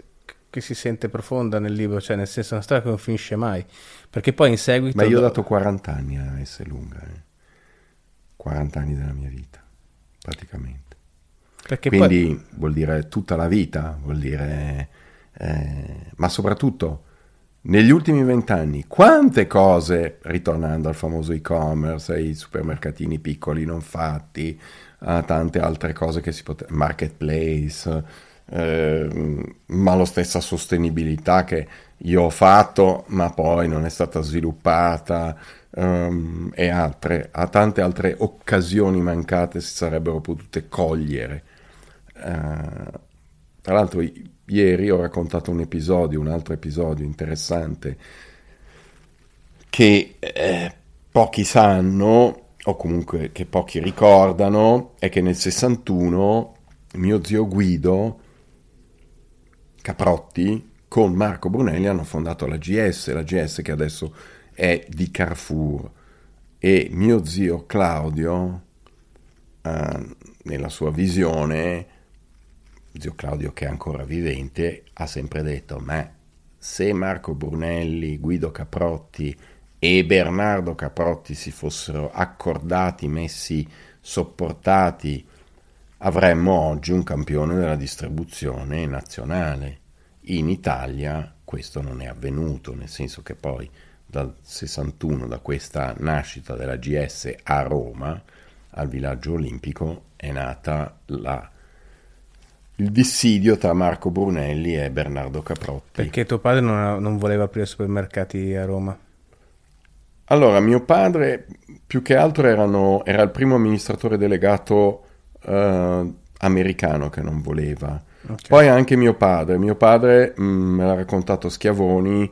che si sente profonda nel libro, cioè nel senso una storia che non finisce mai, perché poi in seguito... Ma io ho dato 40 anni a S lunga, eh. 40 anni della mia vita, praticamente. Perché Quindi poi... vuol dire tutta la vita, vuol dire... Eh, ma soprattutto negli ultimi vent'anni, quante cose, ritornando al famoso e-commerce, ai supermercatini piccoli non fatti, a tante altre cose che si potevano, marketplace, eh, ma la stessa sostenibilità che io ho fatto, ma poi non è stata sviluppata, um, e altre, a tante altre occasioni mancate si sarebbero potute cogliere. Uh, tra l'altro, ieri ho raccontato un episodio, un altro episodio interessante che eh, pochi sanno, o comunque che pochi ricordano, è che nel 61 mio zio Guido Caprotti con Marco Brunelli hanno fondato la GS, la GS che adesso è di Carrefour e mio zio Claudio eh, nella sua visione zio Claudio che è ancora vivente ha sempre detto ma se Marco Brunelli, Guido Caprotti e Bernardo Caprotti si fossero accordati, messi, sopportati, avremmo oggi un campione della distribuzione nazionale. In Italia questo non è avvenuto, nel senso che poi dal 61, da questa nascita della GS a Roma, al villaggio olimpico, è nata la, il dissidio tra Marco Brunelli e Bernardo Caprotti. Perché tuo padre non, non voleva aprire supermercati a Roma? Allora, mio padre più che altro erano, era il primo amministratore delegato uh, americano che non voleva. Okay. Poi anche mio padre. Mio padre, mh, mm, me l'ha raccontato Schiavoni,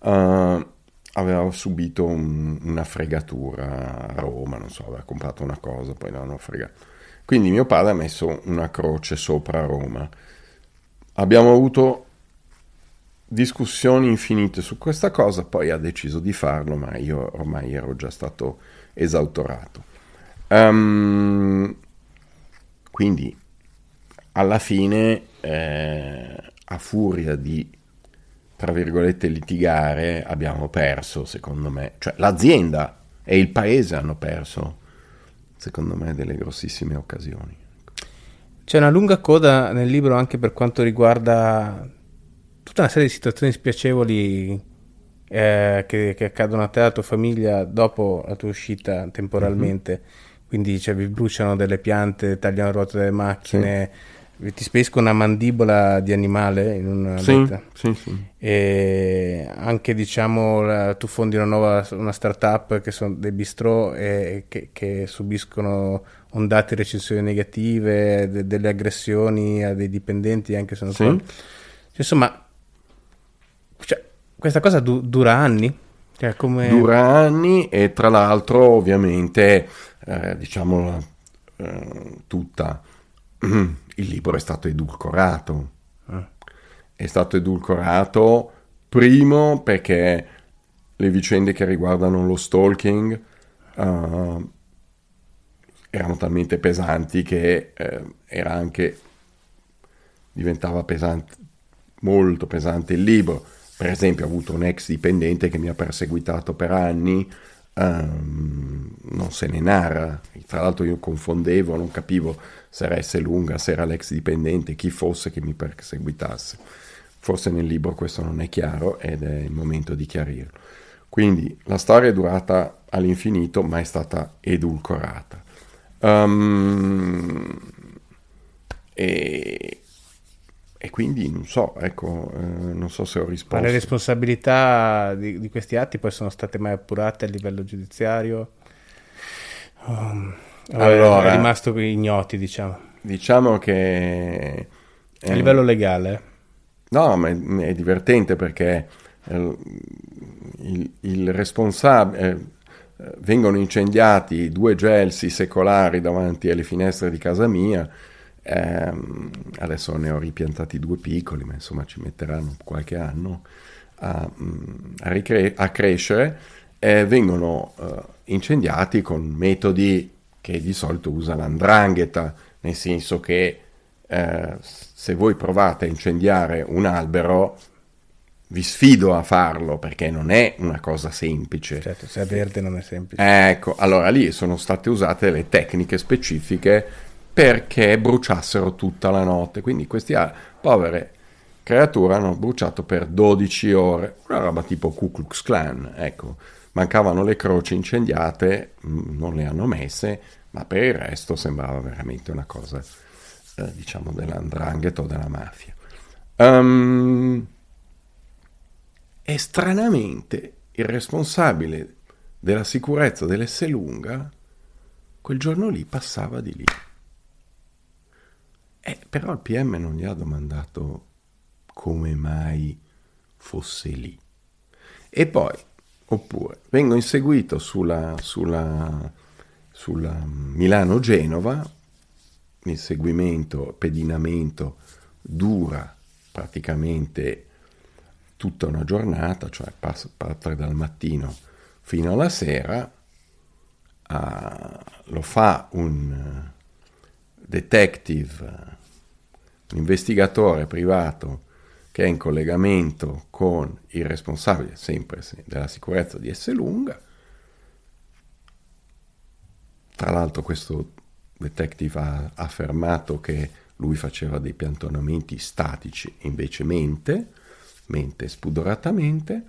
uh, aveva subito un, una fregatura a Roma, non so, aveva comprato una cosa, poi l'hanno fregato. Quindi mio padre ha messo una croce sopra Roma. Abbiamo avuto discussioni infinite su questa cosa, poi ha deciso di farlo, ma io ormai ero già stato esautorato. Um, quindi alla fine, eh, a furia di, tra virgolette, litigare, abbiamo perso, secondo me. Cioè l'azienda e il paese hanno perso, secondo me, delle grossissime occasioni. C'è una lunga coda nel libro anche per quanto riguarda tutta una serie di situazioni spiacevoli eh, che, che, accadono a te e alla tua famiglia dopo la tua uscita temporalmente. Mm-hmm. Quindi cioè, vi bruciano delle piante, tagliano le ruote delle macchine. Sì ti spesco una mandibola di animale in una sì, sì, sì. e anche diciamo la, tu fondi una nuova una startup che sono dei bistrò e, che, che, subiscono ondate recensioni negative de, delle aggressioni a dei dipendenti anche se non so. Insomma cioè, questa cosa du- dura anni. Cioè, come... dura anni e tra l'altro ovviamente eh, diciamo eh, tutta il libro è stato edulcorato. Ah. È stato edulcorato primo perché le vicende che riguardano lo stalking uh, erano talmente pesanti che uh, era anche diventava pesante, molto pesante il libro. Per esempio, ho avuto un ex dipendente che mi ha perseguitato per anni, um, non se ne narra. Tra l'altro, io confondevo, non capivo se era S lunga, se era l'ex dipendente, chi fosse che mi perseguitasse. Forse nel libro questo non è chiaro ed è il momento di chiarirlo. Quindi la storia è durata all'infinito, ma è stata edulcorata. Um, e, e, quindi non so, ecco, eh, non so se ho risposto. Ma le responsabilità di, di, questi atti poi sono state mai appurate a livello giudiziario? Um, allora, è rimasto ignoti, diciamo. Diciamo che... È, a livello legale? No, ma è, è divertente perché eh, il, il responsabile... Eh, vengono incendiati due gelsi secolari davanti alle finestre di casa mia. Eh, adesso ne ho ripiantati due piccoli, ma insomma ci metteranno qualche anno a, a, ricre- a crescere. Eh, vengono eh, incendiati con metodi che di solito usa l'andrangheta, nel senso che eh, se voi provate a incendiare un albero, vi sfido a farlo perché non è una cosa semplice. Certo, se è verde non è semplice. Ecco, allora lì sono state usate le tecniche specifiche perché bruciassero tutta la notte. Quindi queste ah, povere creature hanno bruciato per 12 ore, una roba tipo Ku Klux Klan, ecco mancavano le croci incendiate, mm, non le hanno messe, ma per il resto sembrava veramente una cosa, eh, diciamo, dell'andrangheta o della mafia. Um, e stranamente il responsabile della sicurezza dell'Esselunga quel giorno lì passava di lì. Eh, però il PM non gli ha domandato come mai fosse lì. E poi Oppure vengo inseguito sulla, sulla, sulla Milano-Genova, inseguimento, pedinamento dura praticamente tutta una giornata, cioè parte dal mattino fino alla sera, uh, lo fa un detective, un investigatore privato che è in collegamento con il responsabile sempre della sicurezza di Esselunga. Tra l'altro questo detective ha affermato che lui faceva dei piantonamenti statici, invece mente, mente spudoratamente,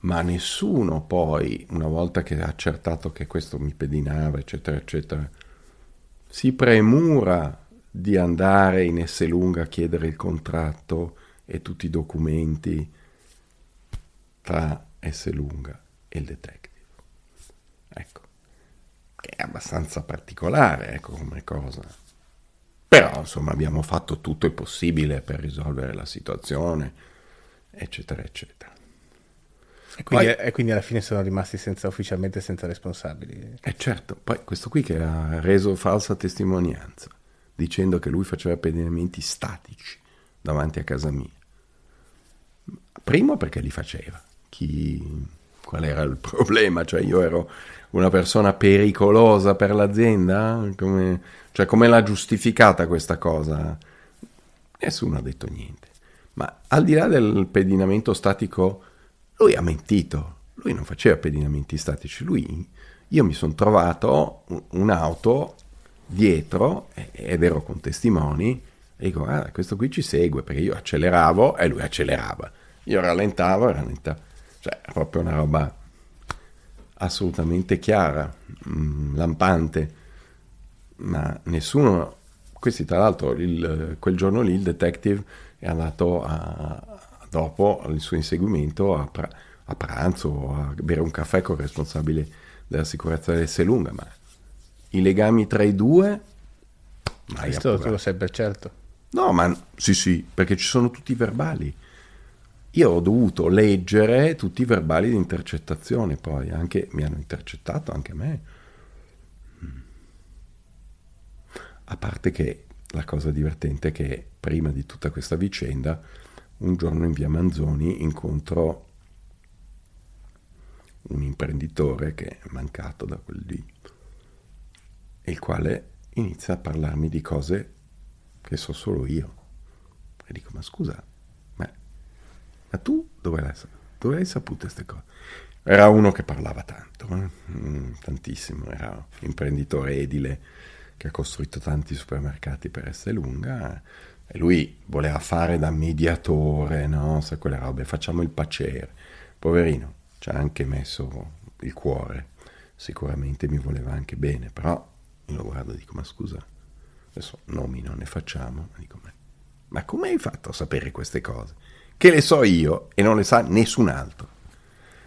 ma nessuno poi, una volta che ha accertato che questo mi pedinava, eccetera, eccetera, si premura di andare in Esselunga a chiedere il contratto e tutti i documenti tra Esselunga e il detective. Ecco, che è abbastanza particolare, ecco, come cosa. Però, insomma, abbiamo fatto tutto il possibile per risolvere la situazione, eccetera, eccetera. E quindi, poi, e quindi, alla fine sono rimasti senza, ufficialmente senza responsabili. Eh certo, poi questo qui che ha reso falsa testimonianza, dicendo che lui faceva pedinamenti statici davanti a casa mia. Primo perché li faceva. Chi, qual era il problema? Cioè io ero una persona pericolosa per l'azienda? Come, cioè come l'ha giustificata questa cosa? Nessuno ha detto niente. Ma al di là del pedinamento statico lui ha mentito, lui non faceva pedinamenti statici, lui, io mi sono trovato un'auto dietro ed ero con testimoni e dico, ah, questo qui ci segue perché io acceleravo e lui accelerava, io rallentavo e rallentavo, cioè proprio una roba assolutamente chiara, mh, mm, lampante, ma nessuno, questi tra l'altro il, quel giorno lì il detective è andato a, dopo il suo inseguimento a, pra- a pranzo a bere un caffè con il responsabile della sicurezza dell'Esselunga, ma i legami tra i due... Mai Questo tu lo sai per certo. No, ma sì, sì, perché ci sono tutti i verbali. Io ho dovuto leggere tutti i verbali di intercettazione, poi anche mi hanno intercettato anche a me. Mm. A parte che la cosa divertente è che prima di tutta questa vicenda un giorno in via Manzoni incontro un imprenditore che è mancato da quel dì, il quale inizia a parlarmi di cose che so solo io. E dico, ma scusa, ma, ma tu dove l'hai, dove hai saputo queste cose? Era uno che parlava tanto, eh? mm, tantissimo, era un imprenditore edile che ha costruito tanti supermercati per Esselunga e lui voleva fare da mediatore, no? Sai quelle robe, facciamo il pacere. Poverino, ci ha anche messo il cuore, sicuramente mi voleva anche bene, però io lo guardo e dico, ma scusa, adesso nomi non ne facciamo, dico, ma, ma come hai fatto a sapere queste cose? Che le so io e non le sa nessun altro.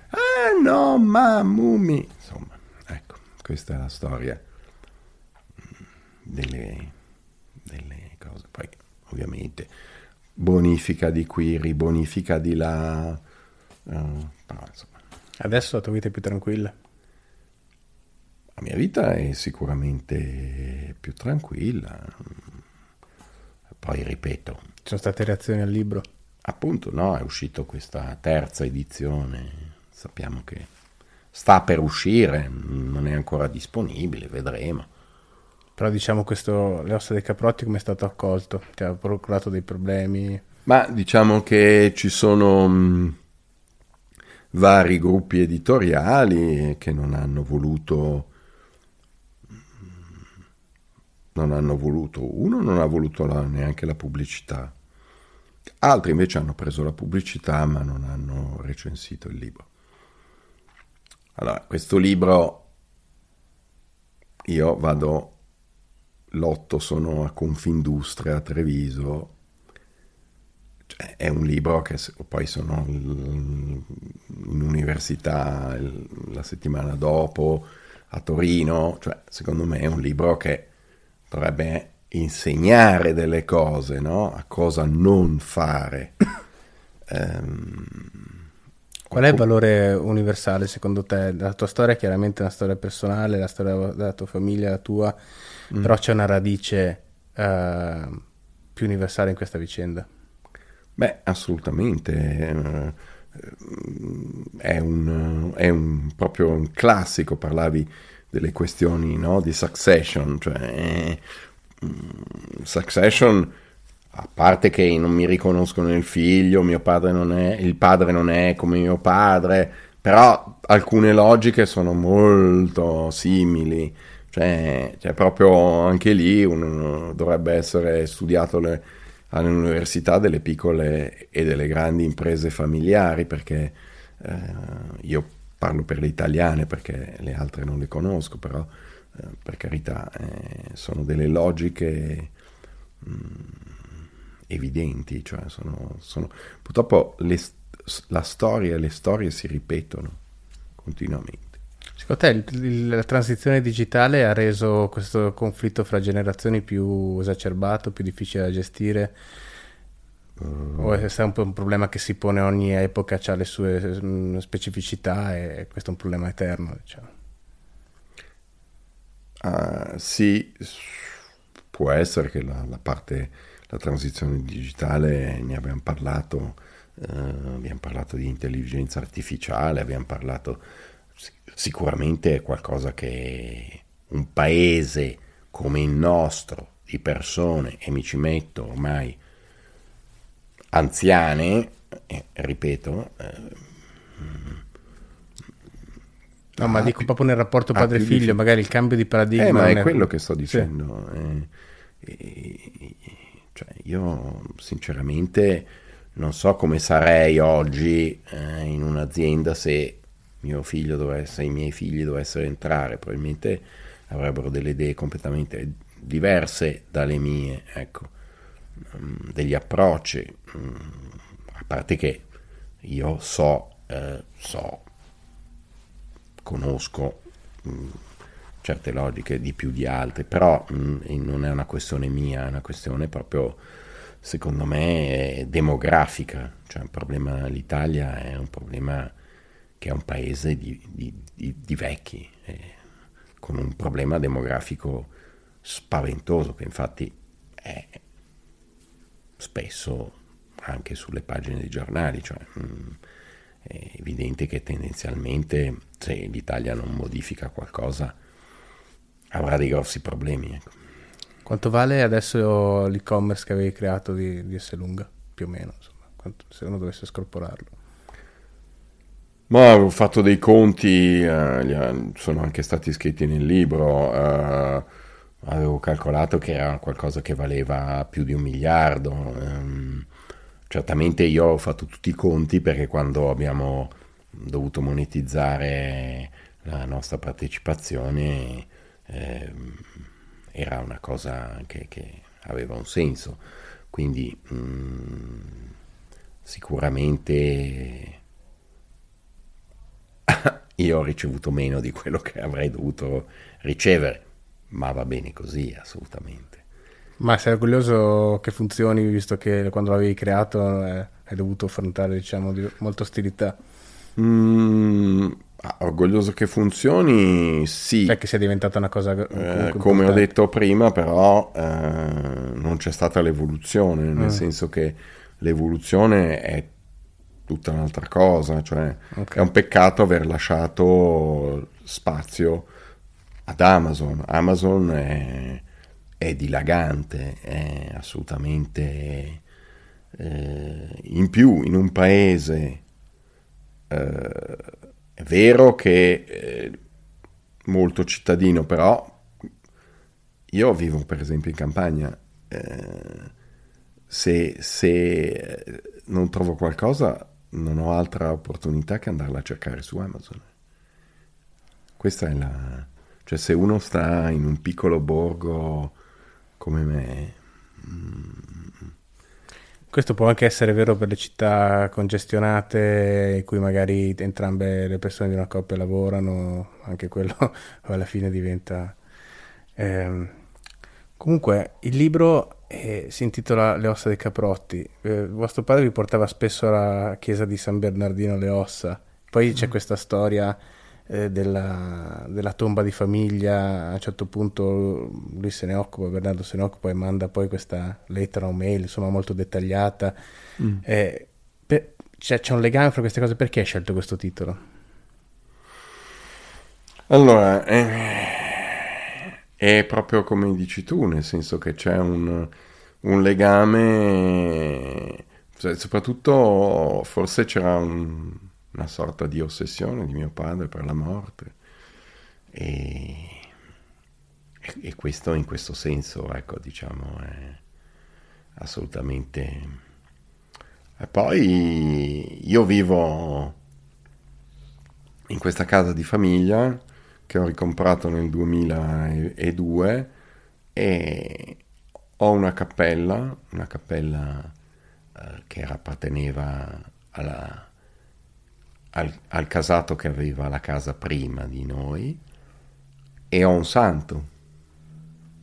Ah no, ma mumi. Insomma, ecco, questa è la storia delle, delle cose. Poi ovviamente, bonifica di qui, ribonifica di là. Uh, però, Adesso la tua vita è più tranquilla? La mia vita è sicuramente più tranquilla. Poi ripeto. Ci sono state reazioni al libro? Appunto, no, è uscito questa terza edizione. Sappiamo che sta per uscire, non è ancora disponibile, vedremo. Però diciamo questo, le ossa dei caprotti come è stato accolto? Ti ha procurato dei problemi? Ma diciamo che ci sono mh, vari gruppi editoriali che non hanno voluto non hanno voluto uno non ha voluto la, neanche la pubblicità altri invece hanno preso la pubblicità ma non hanno recensito il libro allora questo libro io vado l'otto sono a Confindustria a Treviso. Cioè, è un libro che poi sono in università la settimana dopo a Torino. Cioè, secondo me è un libro che dovrebbe insegnare delle cose, no? A cosa non fare. um, Qual è il valore universale secondo te? La tua storia è chiaramente una storia personale, la storia della tua famiglia, la tua, mm. però c'è una radice uh, più universale in questa vicenda. Beh, assolutamente. Eh, è un, è un, proprio un classico, parlavi delle questioni no, di succession, cioè mm, succession a parte che non mi riconoscono nel figlio, mio padre non è, il padre non è come mio padre, però alcune logiche sono molto simili, cioè, cioè proprio anche lì uno dovrebbe essere studiato le, all'università delle piccole e delle grandi imprese familiari, perché eh, io parlo per le italiane perché le altre non le conosco, però eh, per carità eh, sono delle logiche mh, mm, evidenti, cioè sono, sono, purtroppo le, la storia e le storie si ripetono continuamente. Secondo te la transizione digitale ha reso questo conflitto fra generazioni più esacerbato, più difficile da gestire? Uh, o è un, un problema che si pone ogni epoca, ha le sue mm, specificità e questo è un problema eterno? Diciamo. Uh, sì, può essere che la, la, parte, la transizione digitale, ne abbiamo parlato, uh, abbiamo parlato di intelligenza artificiale, abbiamo parlato sicuramente è qualcosa che un paese come il nostro, di persone, e mi ci metto ormai anziane, eh, ripeto, eh, No, ma dico proprio nel rapporto padre-figlio, magari il cambio di paradigma. Eh, ma è, è quello che sto dicendo. Sì. Eh, cioè, io sinceramente non so come sarei oggi eh, in un'azienda se mio figlio dovesse, i miei figli dovessero entrare, probabilmente avrebbero delle idee completamente diverse dalle mie, ecco, mm, degli approcci, a parte che io so, eh, so, conosco mh, mm, certe logiche di più di altre, però mh, non è una questione mia, è una questione proprio, secondo me, demografica, cioè problema, l'Italia è un problema che è un paese di, di, di, di vecchi, eh, con un problema demografico spaventoso, che infatti è spesso anche sulle pagine dei giornali, cioè, mh, mm, è evidente che tendenzialmente se l'Italia non modifica qualcosa avrà dei grossi problemi. Ecco. Quanto vale adesso l'e-commerce che avevi creato di, di Esselunga, più o meno, insomma, quanto, se uno dovesse scorporarlo? Ma ho fatto dei conti, eh, sono anche stati scritti nel libro, eh, avevo calcolato che era qualcosa che valeva più di un miliardo. Eh, certamente io ho fatto tutti i conti perché quando abbiamo dovuto monetizzare la nostra partecipazione ehm, era una cosa che, che, aveva un senso. Quindi mh, mm, sicuramente io ho ricevuto meno di quello che avrei dovuto ricevere, ma va bene così, assolutamente. Ma sei orgoglioso che funzioni, visto che quando l'avevi creato eh, hai dovuto affrontare, diciamo, di molta ostilità? Mm, ah, orgoglioso che funzioni, sì. Cioè che sia diventata una cosa... Eh, come ho detto prima, però, eh, non c'è stata l'evoluzione, nel mm. senso che l'evoluzione è tutta un'altra cosa, cioè okay. è un peccato aver lasciato spazio ad Amazon. Amazon è, è dilagante, è assolutamente eh, in più in un paese eh, è vero che è molto cittadino, però io vivo per esempio in campagna. Eh, se, se non trovo qualcosa non ho altra opportunità che andarla a cercare su Amazon. Questa è la... cioè se uno sta in un piccolo borgo come me... Questo può anche essere vero per le città congestionate in cui magari entrambe le persone di una coppia lavorano, anche quello alla fine diventa... Eh, comunque il libro e si intitola Le ossa dei caprotti. Eh, vostro padre vi portava spesso alla chiesa di San Bernardino le ossa. Poi mm. c'è questa storia eh, della, della, tomba di famiglia. A un certo punto lui se ne occupa, Bernardo se ne occupa e manda poi questa lettera o mail, insomma, molto dettagliata. Mm. Eh, per, c'è, c'è un legame fra queste cose. Perché hai scelto questo titolo? Allora, eh, è proprio come dici tu, nel senso che c'è un, un legame, cioè, soprattutto forse c'era un, una sorta di ossessione di mio padre per la morte. E, e questo in questo senso, ecco, diciamo, è assolutamente... E poi io vivo in questa casa di famiglia che ho ricomprato nel 2002 e ho una cappella, una cappella eh, che apparteneva alla, al, al, casato che aveva la casa prima di noi e ho un santo,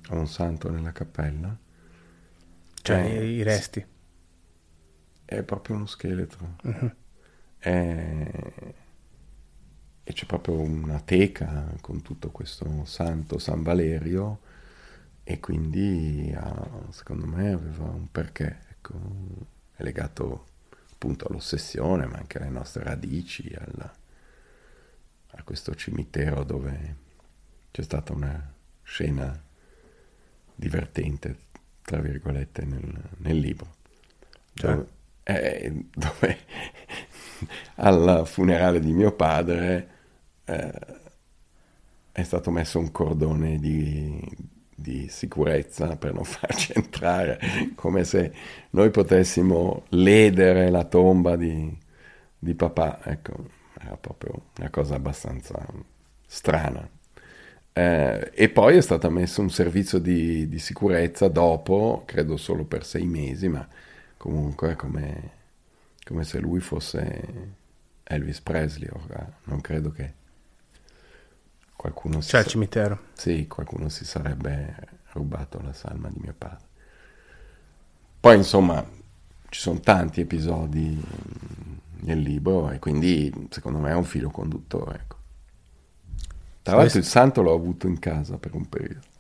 ho un santo nella cappella. Cioè eh, i resti. È proprio uno scheletro. Uh-huh. È e c'è proprio una teca con tutto questo santo San Valerio e quindi ah, secondo me aveva un perché, ecco, è legato appunto all'ossessione ma anche alle nostre radici, alla, a questo cimitero dove c'è stata una scena divertente, tra virgolette, nel, nel libro. Dove, eh, dove al funerale di mio padre eh, è stato messo un cordone di, di sicurezza per non farci entrare, come se noi potessimo ledere la tomba di, di papà. Ecco, era proprio una cosa abbastanza strana. Eh, e poi è stato messo un servizio di, di, sicurezza dopo, credo solo per sei mesi, ma comunque come, come se lui fosse Elvis Presley. Ora, non credo che qualcuno si, C'è il cimitero. Sì, qualcuno si sarebbe rubato la salma di mio padre. Poi insomma ci sono tanti episodi nel libro e quindi secondo me è un filo conduttore. Ecco. Tra l'altro il santo l'ho avuto in casa per un periodo.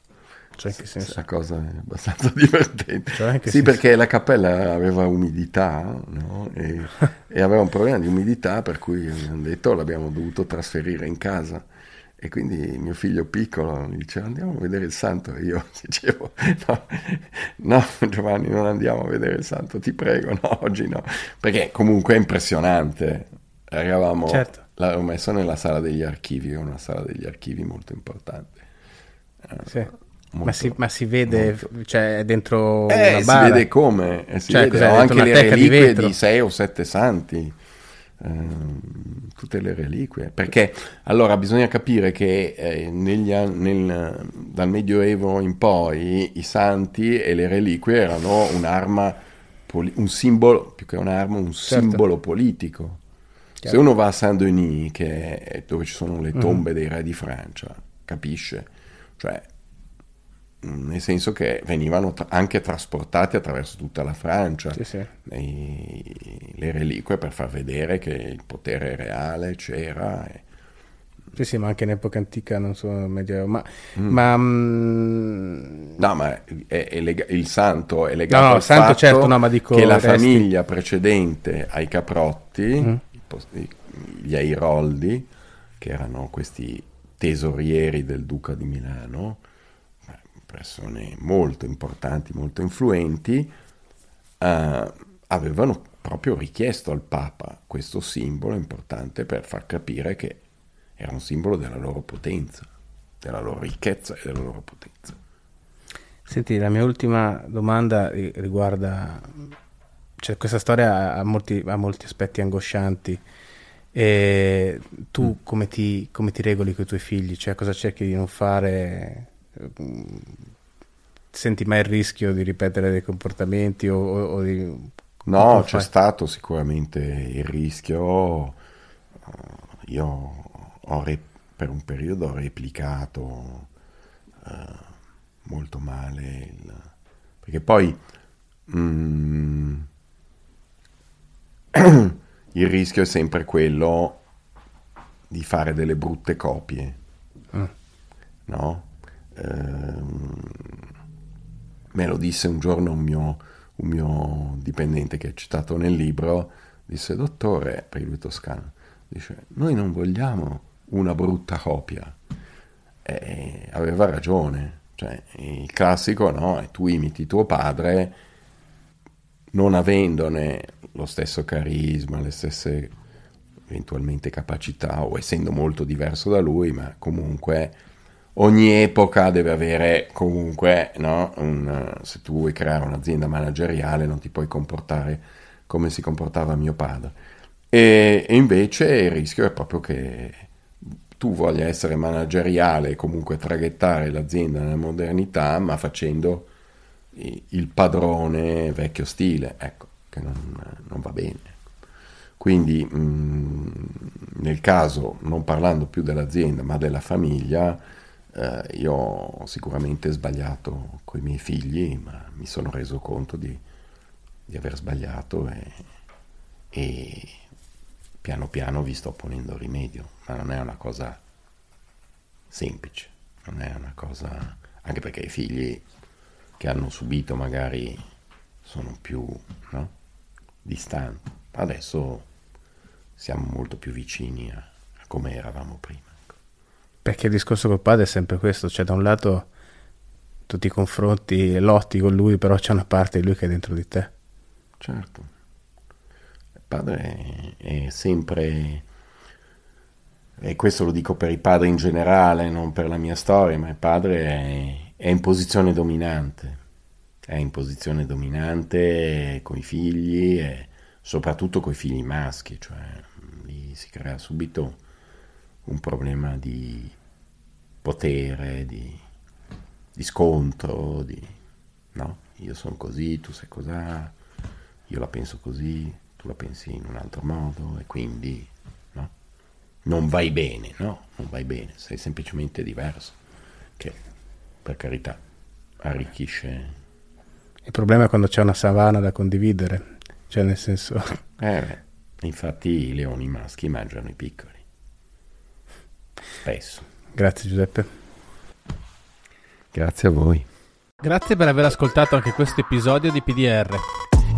Cioè, che senso? La cosa è abbastanza divertente. Cioè, sì, senso? perché la cappella aveva umidità no? e, e, aveva un problema di umidità per cui hanno detto l'abbiamo dovuto trasferire in casa e quindi mio figlio piccolo mi diceva andiamo a vedere il santo. E io dicevo no, no, Giovanni non andiamo a vedere il santo, ti prego, no, oggi no. Perché comunque è impressionante. Eravamo, certo. l'avevo messo nella sala degli archivi, una sala degli archivi molto importante. Eh, sì. Molto, ma, si, ma, si, vede, molto. cioè dentro eh, si vede come, eh, si cioè, vede, anche le reliquie di, di sei o sette santi tutte le reliquie. Perché allora bisogna capire che eh, negli, nel, dal Medioevo in poi i santi e le reliquie erano un'arma, un simbolo, più che un'arma, un certo. simbolo politico. Chiaro. Se uno va a Saint-Denis, che è dove ci sono le mhm. tombe mm. dei re di Francia, capisce? Cioè, nel senso che venivano tra- anche trasportati attraverso tutta la Francia sì, sì. I, le reliquie per far vedere che il potere reale c'era. E... Sì, sì, ma anche in epoca antica, non so, medio... ma... Mm. ma mm... No, ma è, è lega- il santo è legato no, no, al santo, fatto certo, no, ma dico che la resti. famiglia precedente ai Caprotti, mm. gli Airoldi, che erano questi tesorieri del duca di Milano, persone molto importanti, molto influenti, eh, avevano proprio richiesto al Papa questo simbolo importante per far capire che era un simbolo della loro potenza, della loro ricchezza e della loro potenza. Senti, la mia ultima domanda riguarda, cioè questa storia ha molti, ha molti aspetti angoscianti. E tu mm. come, ti, come ti regoli con i tuoi figli? Cioè cosa cerchi di non fare senti mai il rischio di ripetere dei comportamenti o, o, di... No, c'è stato sicuramente il rischio. Io ho re- per un periodo ho replicato uh, molto male, il... perché poi mm, il rischio è sempre quello di fare delle brutte copie, mm. no? Ehm, me lo disse un giorno un mio, un mio dipendente che è citato nel libro, disse dottore, per lui toscano, dice noi non vogliamo una brutta copia. E aveva ragione, Cioè, il classico, no? E tu imiti tuo padre non avendone lo stesso carisma, le stesse eventualmente capacità o essendo molto diverso da lui, ma comunque ogni epoca deve avere comunque, no? Un, se tu vuoi creare un'azienda manageriale non ti puoi comportare come si comportava mio padre. E, e invece il rischio è proprio che tu voglia essere manageriale e comunque traghettare l'azienda nella modernità, ma facendo il padrone vecchio stile, ecco, che non, non va bene. Quindi mh, mm, nel caso, non parlando più dell'azienda, ma della famiglia, eh, io ho sicuramente sbagliato con i miei figli, ma mi sono reso conto di, di aver sbagliato e, e piano piano vi sto ponendo rimedio, ma non è una cosa semplice, non è una cosa, anche perché i figli che hanno subito magari sono più no? distanti, adesso siamo molto più vicini a, a come eravamo prima. Perché il discorso col padre è sempre questo, cioè da un lato tu ti confronti e lotti con lui, però c'è una parte di lui che è dentro di te. Certo padre è, sempre, e questo lo dico per i padri in generale, non per la mia storia, ma il padre è, è in posizione dominante, è in posizione dominante con i figli e soprattutto con i figli maschi, cioè lì si crea subito un problema di potere, di, di scontro, di no, io sono così, tu sei cos'ha, io la penso così tu la pensi in un altro modo e quindi no? non vai bene, no? Non vai bene, sei semplicemente diverso, che per carità arricchisce. Il problema è quando c'è una savana da condividere, cioè nel senso... Eh beh, infatti i leoni maschi mangiano i piccoli. Spesso. Grazie Giuseppe. Grazie a voi. Grazie per aver ascoltato anche questo episodio di PDR.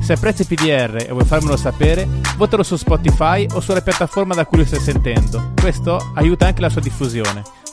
Se apprezzi PDR e vuoi farmelo sapere, votalo su Spotify o sulla piattaforma da cui lo stai sentendo. Questo aiuta anche la sua diffusione.